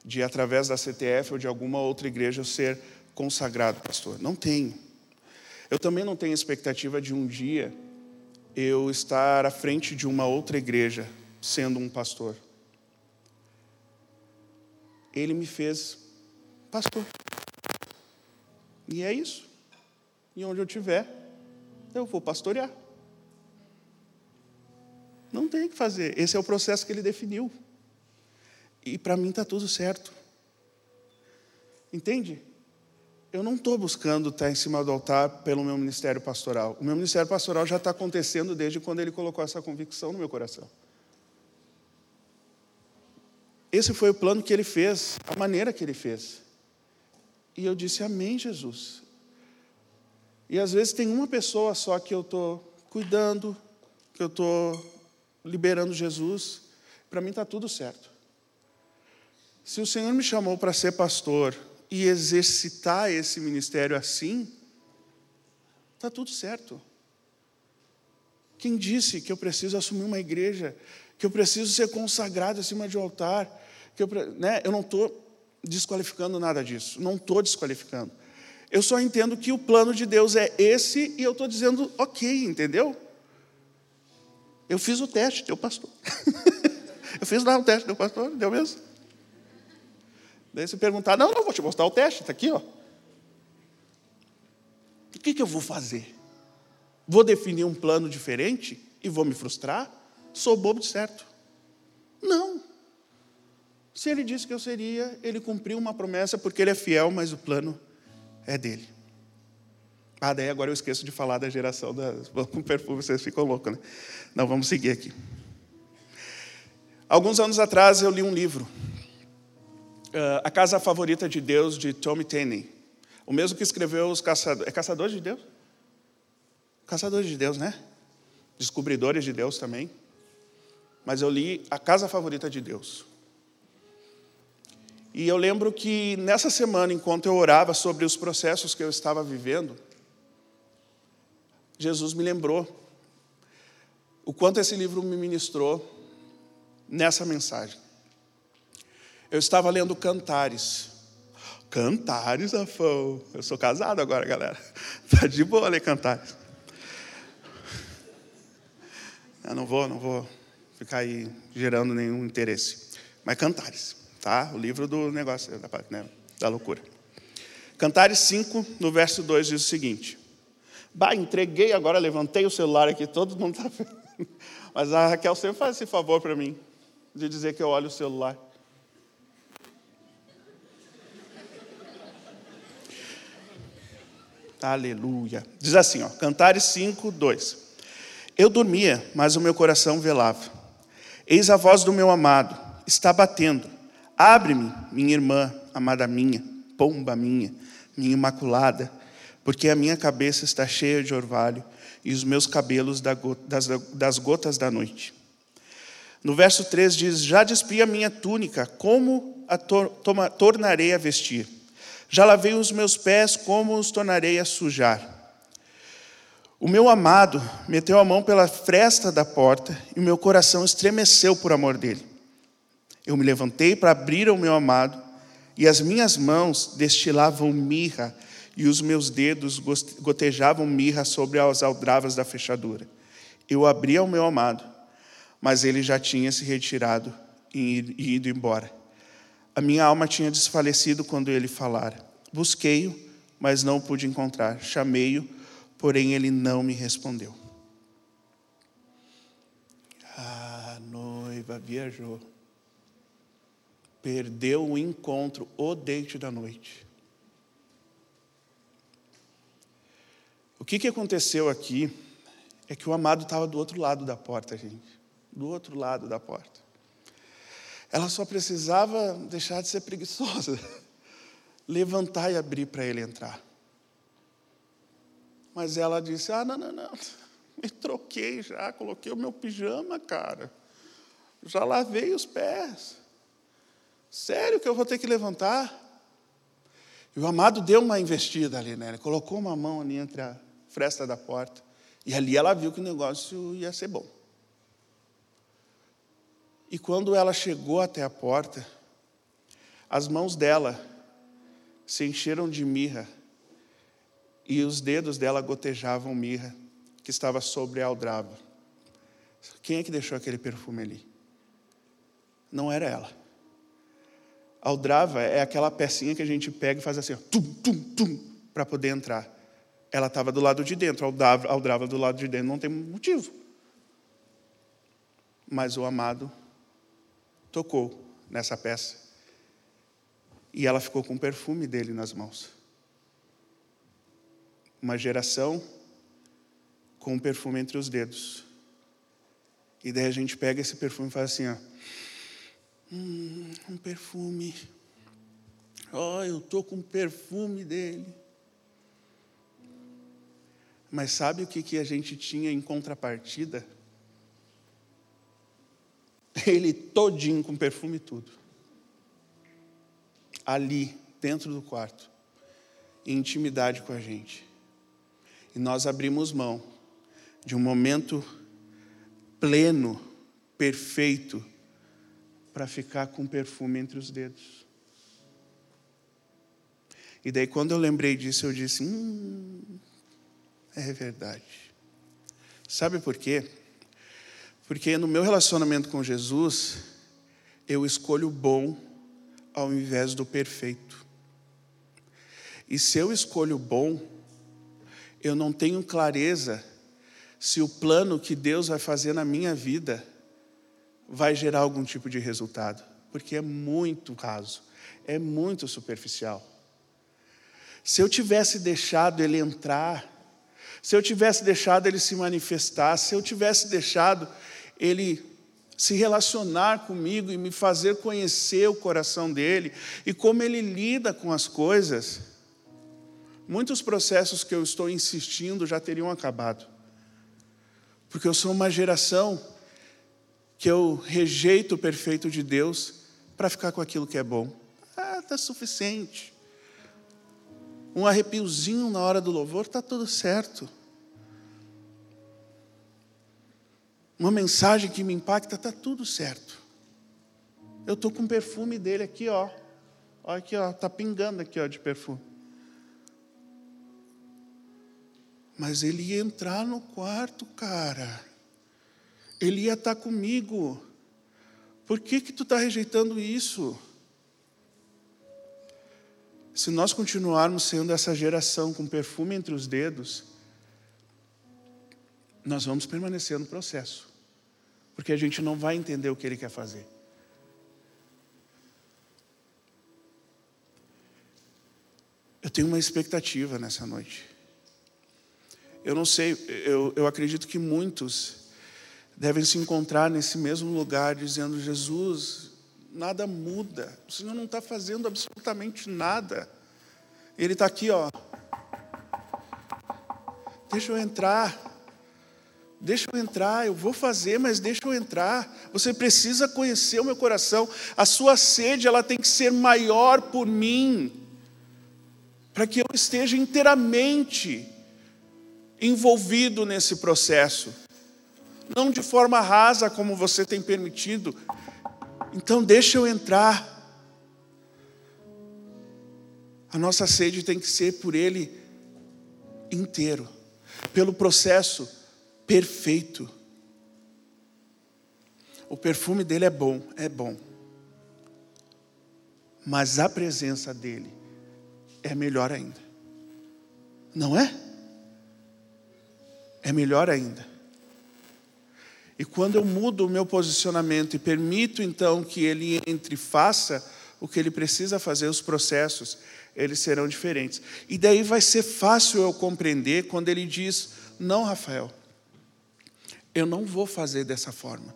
de, através da CTF ou de alguma outra igreja, eu ser consagrado, pastor. Não tenho. Eu também não tenho expectativa de um dia eu estar à frente de uma outra igreja sendo um pastor. Ele me fez pastor. E é isso. E onde eu estiver, eu vou pastorear. Não tem que fazer. Esse é o processo que ele definiu. E para mim está tudo certo. Entende? Eu não estou buscando estar em cima do altar pelo meu ministério pastoral. O meu ministério pastoral já está acontecendo desde quando ele colocou essa convicção no meu coração. Esse foi o plano que ele fez, a maneira que ele fez. E eu disse: Amém, Jesus. E às vezes tem uma pessoa só que eu estou cuidando, que eu estou liberando Jesus, para mim está tudo certo. Se o Senhor me chamou para ser pastor e exercitar esse ministério assim, está tudo certo. Quem disse que eu preciso assumir uma igreja, que eu preciso ser consagrado acima de um altar, que eu, né, eu não estou desqualificando nada disso, não estou desqualificando. Eu só entendo que o plano de Deus é esse e eu estou dizendo ok, entendeu? Eu fiz o teste, deu pastor. eu fiz lá o teste, deu pastor, deu mesmo. Daí você perguntar, não, não, vou te mostrar o teste, está aqui, ó. O que, que eu vou fazer? Vou definir um plano diferente e vou me frustrar? Sou bobo de certo. Não. Se ele disse que eu seria, ele cumpriu uma promessa porque ele é fiel, mas o plano é dele. Ah, daí agora eu esqueço de falar da geração da, com perfume, vocês ficam loucos, né? Não, vamos seguir aqui. Alguns anos atrás eu li um livro, uh, A Casa Favorita de Deus, de Tommy Tenney. O mesmo que escreveu os Caçadores. É Caçadores de Deus? Caçadores de Deus, né? Descobridores de Deus também. Mas eu li A Casa Favorita de Deus. E eu lembro que nessa semana, enquanto eu orava sobre os processos que eu estava vivendo, Jesus me lembrou o quanto esse livro me ministrou nessa mensagem. Eu estava lendo Cantares. Cantares, Afão. Eu sou casado agora, galera. Tá de boa ler Cantares. Eu não vou, não vou ficar aí gerando nenhum interesse. Mas Cantares, tá? O livro do negócio, da, né, da loucura. Cantares 5, no verso 2, diz o seguinte: Bah, entreguei agora, levantei o celular aqui, todo mundo está vendo. Mas a Raquel sempre faz esse favor para mim, de dizer que eu olho o celular. Aleluia. Diz assim, ó, Cantares 5, 2. Eu dormia, mas o meu coração velava. Eis a voz do meu amado, está batendo. Abre-me, minha irmã, amada minha, pomba minha, minha imaculada porque a minha cabeça está cheia de orvalho e os meus cabelos das gotas da noite. No verso 3 diz: Já despi a minha túnica, como a tornarei a vestir? Já lavei os meus pés, como os tornarei a sujar? O meu amado meteu a mão pela fresta da porta e o meu coração estremeceu por amor dele. Eu me levantei para abrir ao meu amado e as minhas mãos destilavam mirra e os meus dedos gotejavam mirra sobre as aldravas da fechadura. Eu abri ao meu amado, mas ele já tinha se retirado e ido embora. A minha alma tinha desfalecido quando ele falara. Busquei-o, mas não o pude encontrar. Chamei-o, porém ele não me respondeu. A noiva viajou. Perdeu o encontro, o date da noite. Que, que aconteceu aqui é que o amado estava do outro lado da porta, gente. Do outro lado da porta. Ela só precisava deixar de ser preguiçosa, levantar e abrir para ele entrar. Mas ela disse: Ah, não, não, não, me troquei já, coloquei o meu pijama, cara. Já lavei os pés. Sério que eu vou ter que levantar? E o amado deu uma investida ali, né? Colocou uma mão ali entre a, fresta da porta. E ali ela viu que o negócio ia ser bom. E quando ela chegou até a porta, as mãos dela se encheram de mirra e os dedos dela gotejavam mirra que estava sobre a aldrava. Quem é que deixou aquele perfume ali? Não era ela. Aldrava é aquela pecinha que a gente pega e faz assim, tum, tum, tum, para poder entrar. Ela estava do lado de dentro, Aldrava do lado de dentro, não tem motivo. Mas o amado tocou nessa peça. E ela ficou com o perfume dele nas mãos. Uma geração com um perfume entre os dedos. E daí a gente pega esse perfume e faz assim, ó. Hum, um perfume. Oh, eu tô com o perfume dele. Mas sabe o que, que a gente tinha em contrapartida? Ele todinho com perfume e tudo. Ali, dentro do quarto, em intimidade com a gente. E nós abrimos mão de um momento pleno, perfeito, para ficar com perfume entre os dedos. E daí, quando eu lembrei disso, eu disse: hum, é verdade. Sabe por quê? Porque no meu relacionamento com Jesus, eu escolho o bom ao invés do perfeito. E se eu escolho bom, eu não tenho clareza se o plano que Deus vai fazer na minha vida vai gerar algum tipo de resultado, porque é muito raso, é muito superficial. Se eu tivesse deixado ele entrar, se eu tivesse deixado ele se manifestar, se eu tivesse deixado ele se relacionar comigo e me fazer conhecer o coração dele e como ele lida com as coisas, muitos processos que eu estou insistindo já teriam acabado. Porque eu sou uma geração que eu rejeito o perfeito de Deus para ficar com aquilo que é bom. Ah, está suficiente. Um arrepiozinho na hora do louvor, está tudo certo. Uma mensagem que me impacta, está tudo certo. Eu estou com o perfume dele aqui, ó. Olha aqui, ó, está pingando aqui, ó, de perfume. Mas ele ia entrar no quarto, cara. Ele ia estar comigo. Por que que tu está rejeitando isso? Se nós continuarmos sendo essa geração com perfume entre os dedos, nós vamos permanecer no processo, porque a gente não vai entender o que ele quer fazer. Eu tenho uma expectativa nessa noite. Eu não sei, eu, eu acredito que muitos devem se encontrar nesse mesmo lugar dizendo: Jesus, nada muda, o Senhor não está fazendo absolutamente nada. Ele está aqui, ó. Deixa eu entrar. Deixa eu entrar, eu vou fazer, mas deixa eu entrar. Você precisa conhecer o meu coração. A sua sede, ela tem que ser maior por mim, para que eu esteja inteiramente envolvido nesse processo, não de forma rasa como você tem permitido. Então, deixa eu entrar. A nossa sede tem que ser por Ele inteiro, pelo processo perfeito. O perfume dele é bom, é bom. Mas a presença dele é melhor ainda. Não é? é melhor ainda. E quando eu mudo o meu posicionamento e permito então que ele entre e faça o que ele precisa fazer, os processos, eles serão diferentes. E daí vai ser fácil eu compreender quando ele diz: Não, Rafael, eu não vou fazer dessa forma.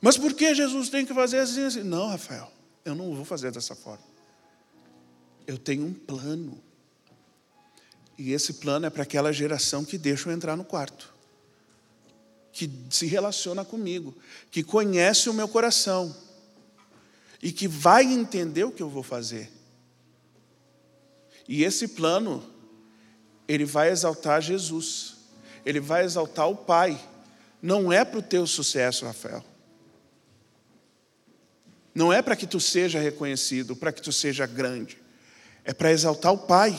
Mas por que Jesus tem que fazer assim, assim? Não, Rafael, eu não vou fazer dessa forma. Eu tenho um plano. E esse plano é para aquela geração que deixa eu entrar no quarto, que se relaciona comigo, que conhece o meu coração e que vai entender o que eu vou fazer. E esse plano, ele vai exaltar Jesus, ele vai exaltar o Pai. Não é para o teu sucesso, Rafael. Não é para que tu seja reconhecido, para que tu seja grande. É para exaltar o Pai.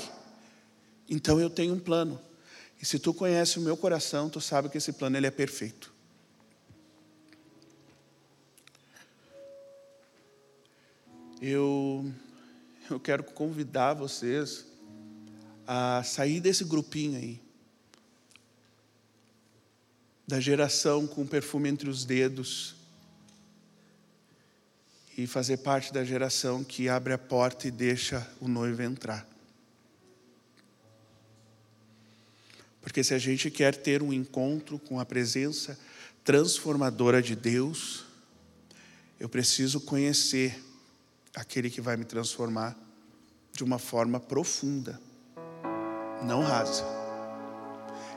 Então eu tenho um plano. E se tu conhece o meu coração, tu sabe que esse plano ele é perfeito. Eu, eu quero convidar vocês a sair desse grupinho aí, da geração com perfume entre os dedos, e fazer parte da geração que abre a porta e deixa o noivo entrar. Porque se a gente quer ter um encontro com a presença transformadora de Deus, eu preciso conhecer aquele que vai me transformar de uma forma profunda, não rasa.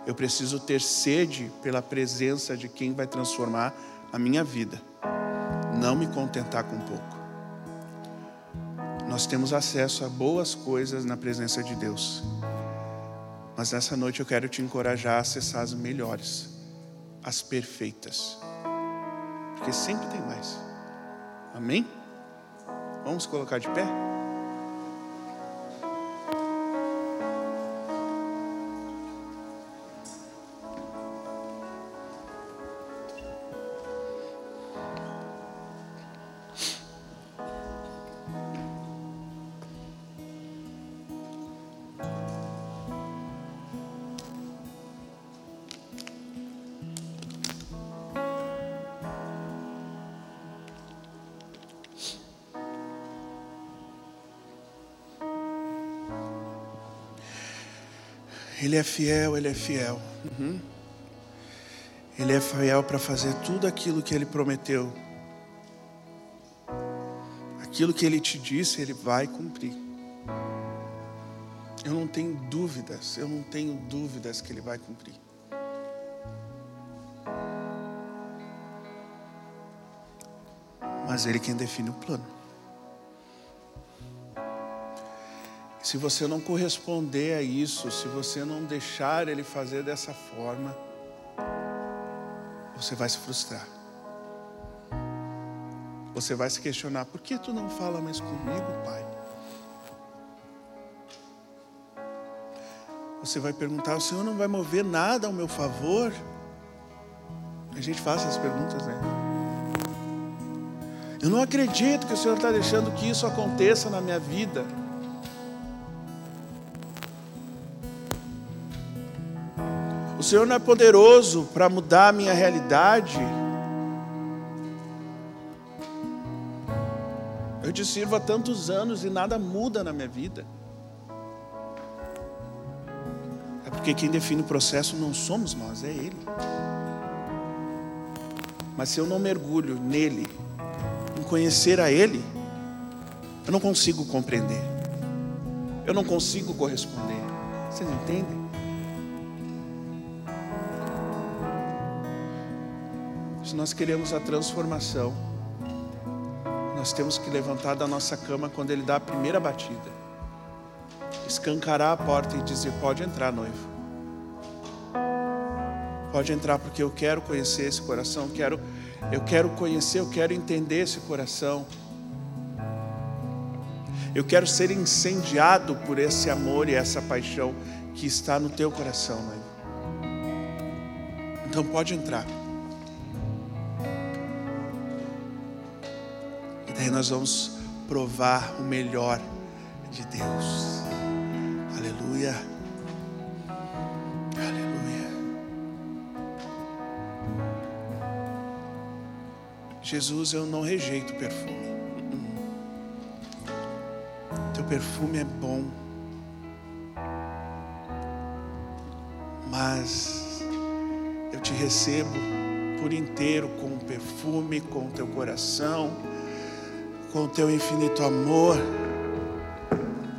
Eu preciso ter sede pela presença de quem vai transformar a minha vida, não me contentar com pouco. Nós temos acesso a boas coisas na presença de Deus. Mas nessa noite eu quero te encorajar a acessar as melhores, as perfeitas. Porque sempre tem mais. Amém? Vamos colocar de pé? Ele é fiel, ele é fiel. Uhum. Ele é fiel para fazer tudo aquilo que ele prometeu. Aquilo que ele te disse, ele vai cumprir. Eu não tenho dúvidas, eu não tenho dúvidas que ele vai cumprir. Mas ele quem define o plano. Se você não corresponder a isso, se você não deixar ele fazer dessa forma, você vai se frustrar. Você vai se questionar: por que tu não fala mais comigo, pai? Você vai perguntar: o Senhor não vai mover nada ao meu favor? A gente faz essas perguntas, né? Eu não acredito que o Senhor está deixando que isso aconteça na minha vida. Senhor não é poderoso para mudar a minha realidade. Eu te sirvo há tantos anos e nada muda na minha vida. É porque quem define o processo não somos nós, é Ele. Mas se eu não mergulho nele, em conhecer a Ele, eu não consigo compreender. Eu não consigo corresponder. Vocês entendem? Se nós queremos a transformação, nós temos que levantar da nossa cama quando Ele dá a primeira batida, escancarar a porta e dizer: Pode entrar, noivo. Pode entrar porque eu quero conhecer esse coração, quero, eu quero conhecer, eu quero entender esse coração. Eu quero ser incendiado por esse amor e essa paixão que está no teu coração, noivo. Então pode entrar. Daí nós vamos provar o melhor de Deus. Aleluia. Aleluia. Jesus, eu não rejeito perfume. Teu perfume é bom. Mas eu te recebo por inteiro com o perfume, com o teu coração com o teu infinito amor.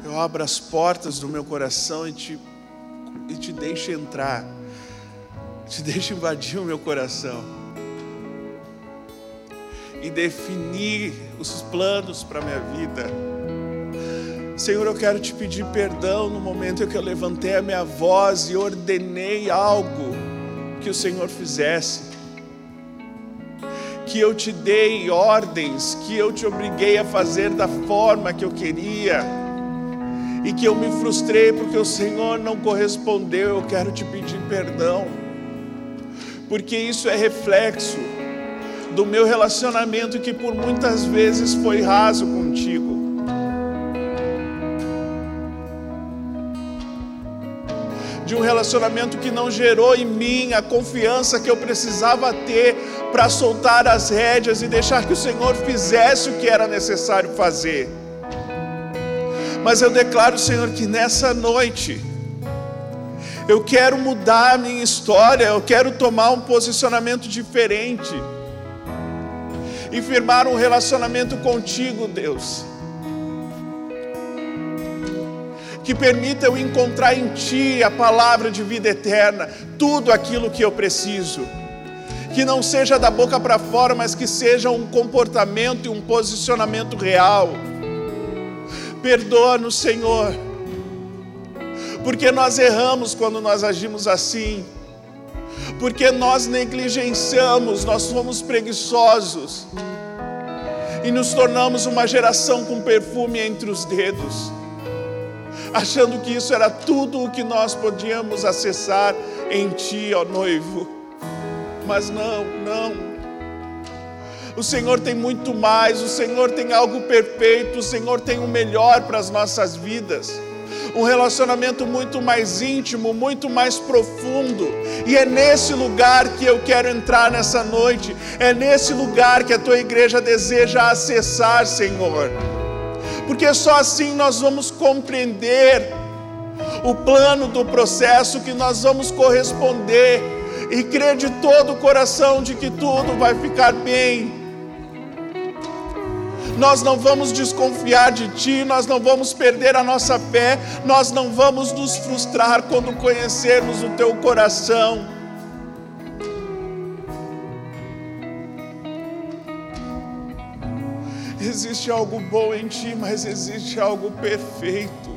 Eu abro as portas do meu coração e te, e te deixo entrar, te deixo invadir o meu coração e definir os planos para a minha vida. Senhor, eu quero te pedir perdão no momento em que eu levantei a minha voz e ordenei algo que o Senhor fizesse que eu te dei ordens, que eu te obriguei a fazer da forma que eu queria, e que eu me frustrei porque o Senhor não correspondeu, eu quero te pedir perdão, porque isso é reflexo do meu relacionamento que por muitas vezes foi raso contigo. de um relacionamento que não gerou em mim a confiança que eu precisava ter para soltar as rédeas e deixar que o Senhor fizesse o que era necessário fazer. Mas eu declaro, Senhor, que nessa noite, eu quero mudar a minha história, eu quero tomar um posicionamento diferente e firmar um relacionamento contigo, Deus que permita eu encontrar em Ti a palavra de vida eterna, tudo aquilo que eu preciso. Que não seja da boca para fora, mas que seja um comportamento e um posicionamento real. Perdoa-nos, Senhor, porque nós erramos quando nós agimos assim, porque nós negligenciamos, nós somos preguiçosos e nos tornamos uma geração com perfume entre os dedos achando que isso era tudo o que nós podíamos acessar em Ti, ó noivo. Mas não, não. O Senhor tem muito mais, o Senhor tem algo perfeito, o Senhor tem o melhor para as nossas vidas. Um relacionamento muito mais íntimo, muito mais profundo. E é nesse lugar que eu quero entrar nessa noite. É nesse lugar que a tua igreja deseja acessar, Senhor porque só assim nós vamos compreender o plano do processo, que nós vamos corresponder e crer de todo o coração de que tudo vai ficar bem nós não vamos desconfiar de Ti, nós não vamos perder a nossa fé, nós não vamos nos frustrar quando conhecermos o Teu coração. Existe algo bom em Ti, mas existe algo perfeito.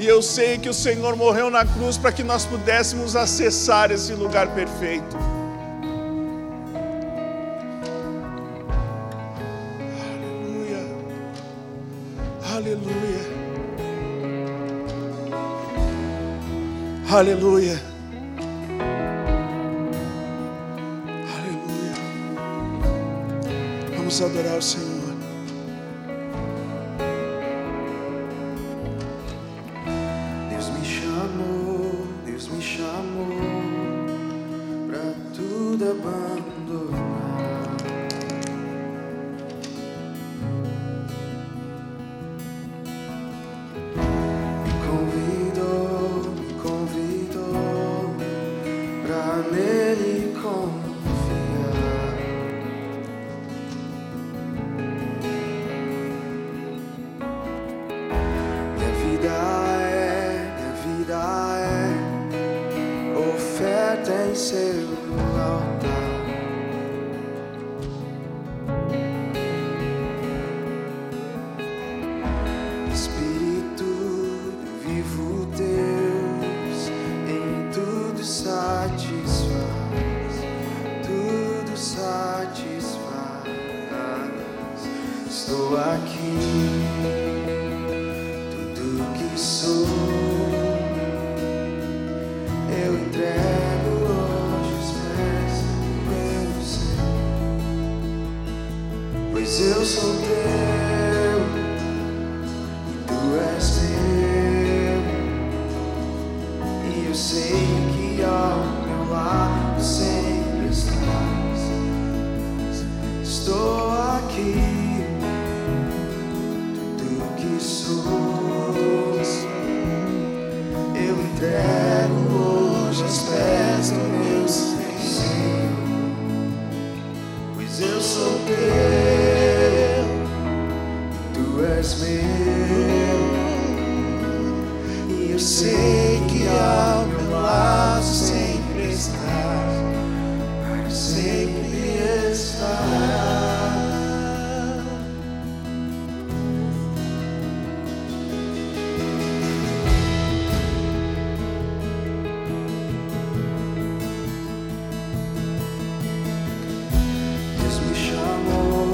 E eu sei que o Senhor morreu na cruz para que nós pudéssemos acessar esse lugar perfeito. Aleluia. Aleluia. Aleluia. Vamos adorar o Senhor.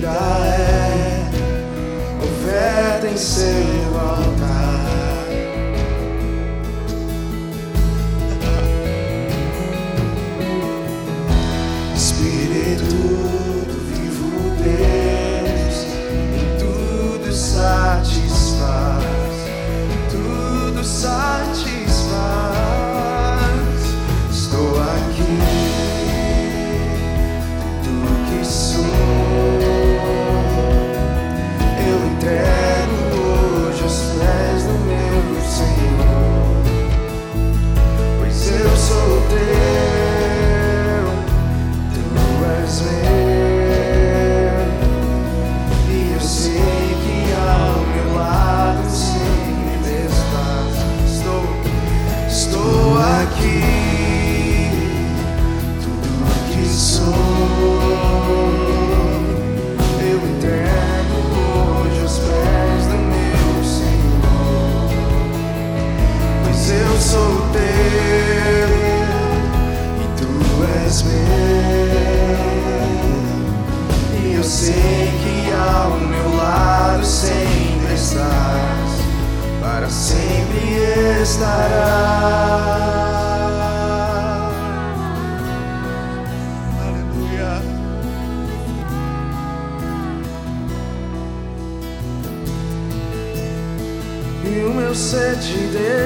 vida é oferta em seu altar. Espírito vivo Deus, em tudo satisfaz, tudo satisfaz.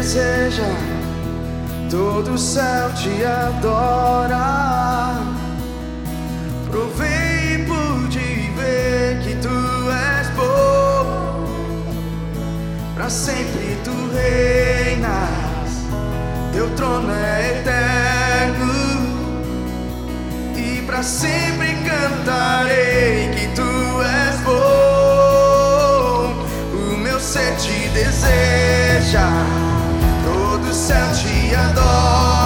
deseja, todo o céu te adora. Provei e pude ver que tu és bom, pra sempre tu reinas, teu trono é eterno, e pra sempre cantarei que tu és bom, o meu ser te deseja céu te adora.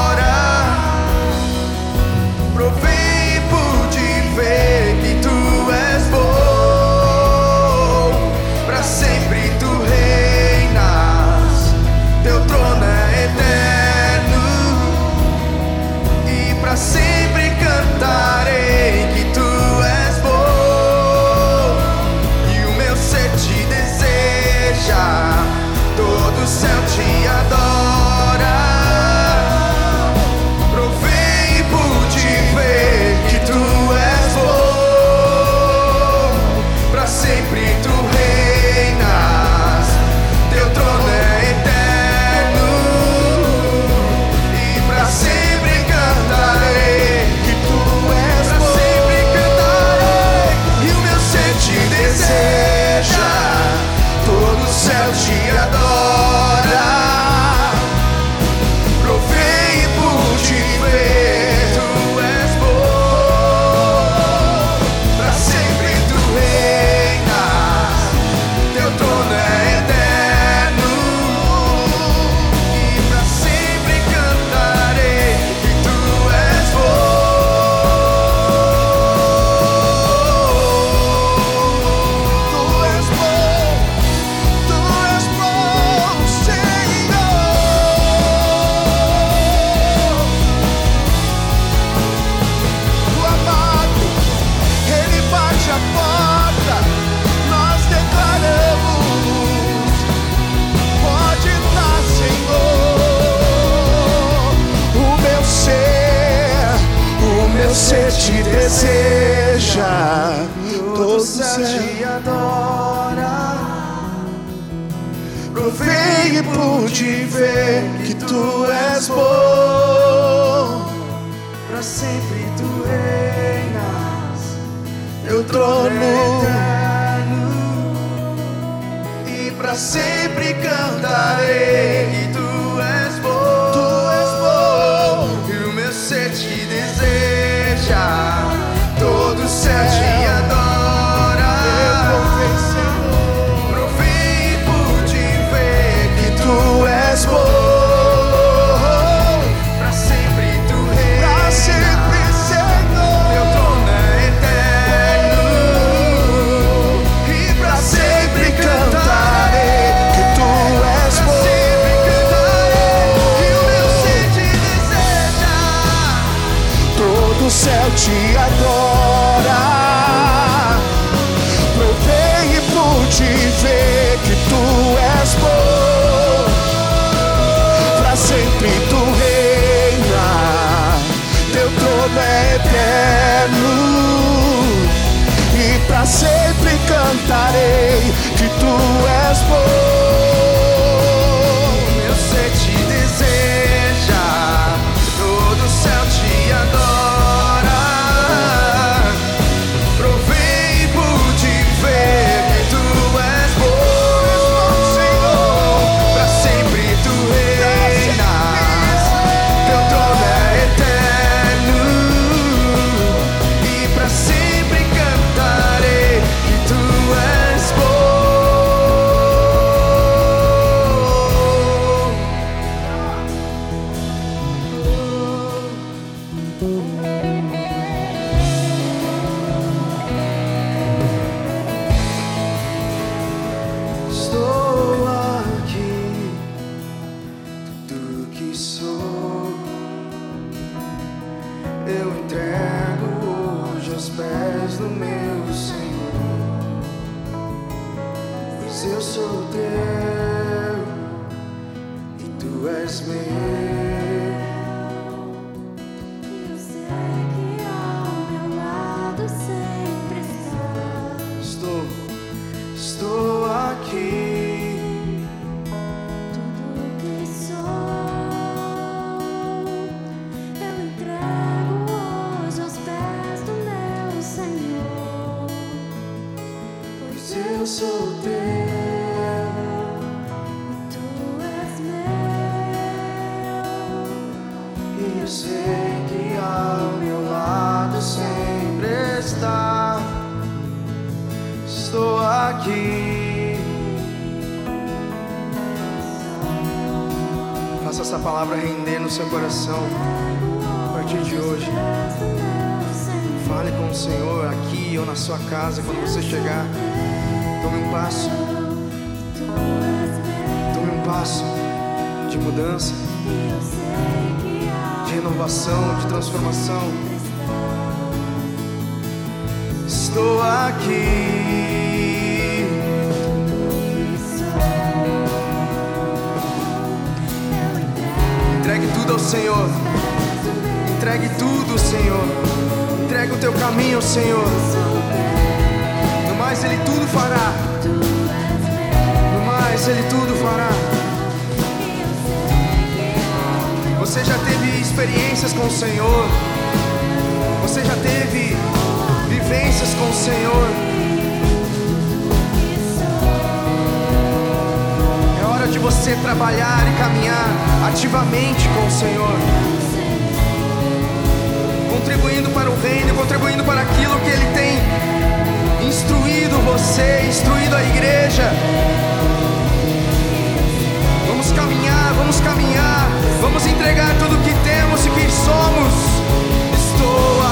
deseja, todo céu te adora. Provei e pude ver que tu és bom, para sempre tu reinas, teu trono eterno, e para sempre cantarei. sempre cantarei que tu és bom. trabalhar e caminhar ativamente com o Senhor, contribuindo para o reino, contribuindo para aquilo que Ele tem instruído você, instruído a igreja. Vamos caminhar, vamos caminhar, vamos entregar tudo o que temos e quem somos. Estou